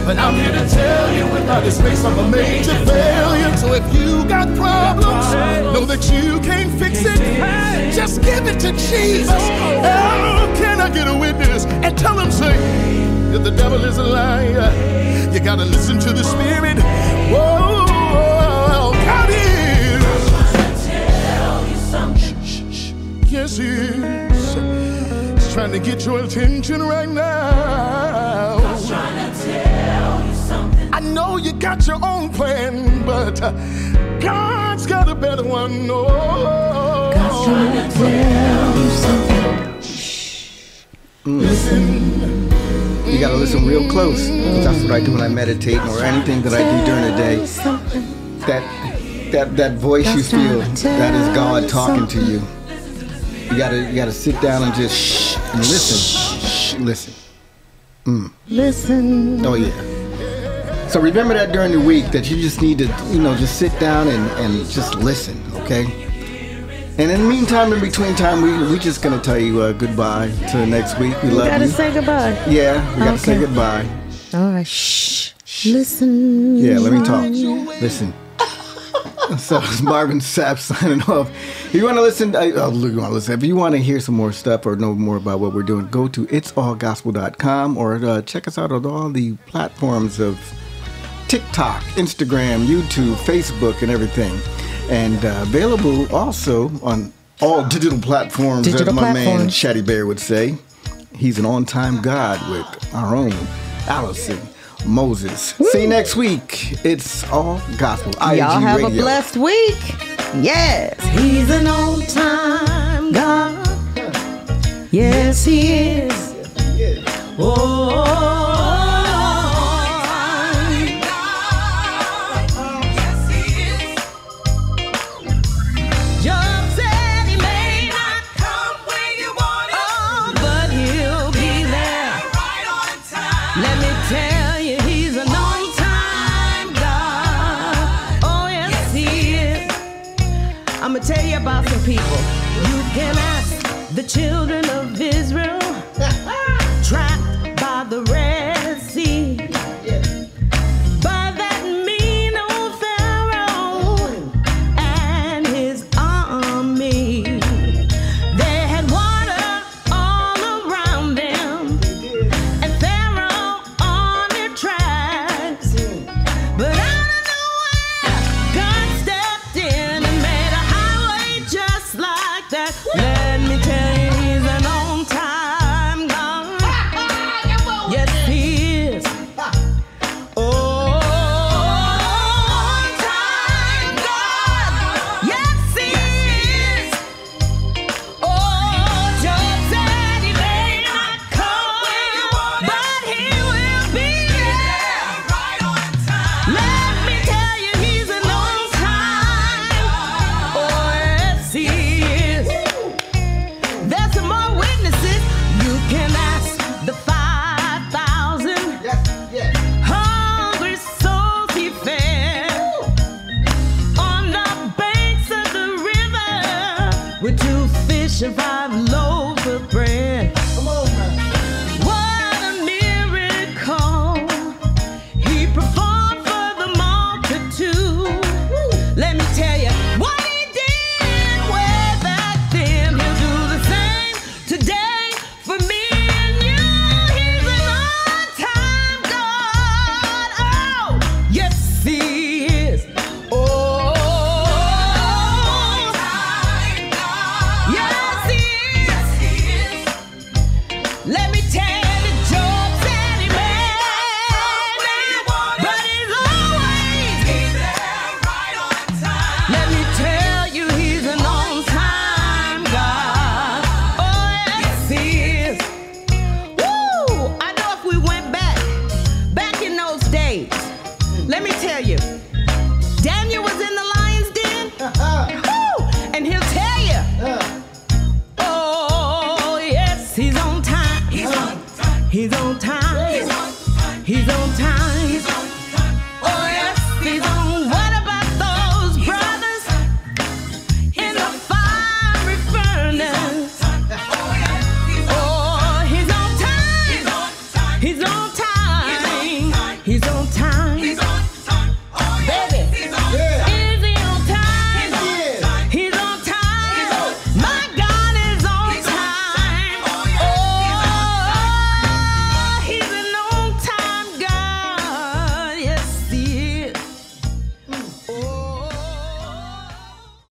But I'm here to tell you without this space, I'm a major failure. So if you got problems, know that you can't fix it. Just give it to Jesus. Oh, can I get a witness and tell him, say, that the devil is a liar. You gotta listen to the Spirit. Whoa, God. Yes. He's trying to get your attention right now. Know you got your own plan, but uh, God's got a better one. Oh, God's trying to tell you something. Listen. You gotta listen real close. That's what I do when I meditate or anything that I do during the day. That that that voice you feel, that is God talking to you. You gotta you gotta sit down and just shh and listen. Shh, listen. Mm. Listen. Oh yeah. So remember that during the week that you just need to, you know, just sit down and, and just listen, okay? And in the meantime, in between time, we we just gonna tell you uh, goodbye till next week. We love You love gotta you. say goodbye. Yeah, we gotta say goodbye. All right. Shh. Listen. Yeah, let me talk. Listen. So it's Marvin Sapp signing off. If you want to listen, I, oh, you want to listen. If you want to hear some more stuff or know more about what we're doing, go to itsallgospel.com or uh, check us out on all the platforms of TikTok, Instagram, YouTube, Facebook, and everything. And uh, available also on all digital platforms, digital as my platforms. man Shatty Bear would say. He's an on time God with our own Allison. Moses. Woo. See you next week. It's all gospel. IG Y'all have Radio. a blessed week. Yes. He's an on-time God. Yes, he is. Oh.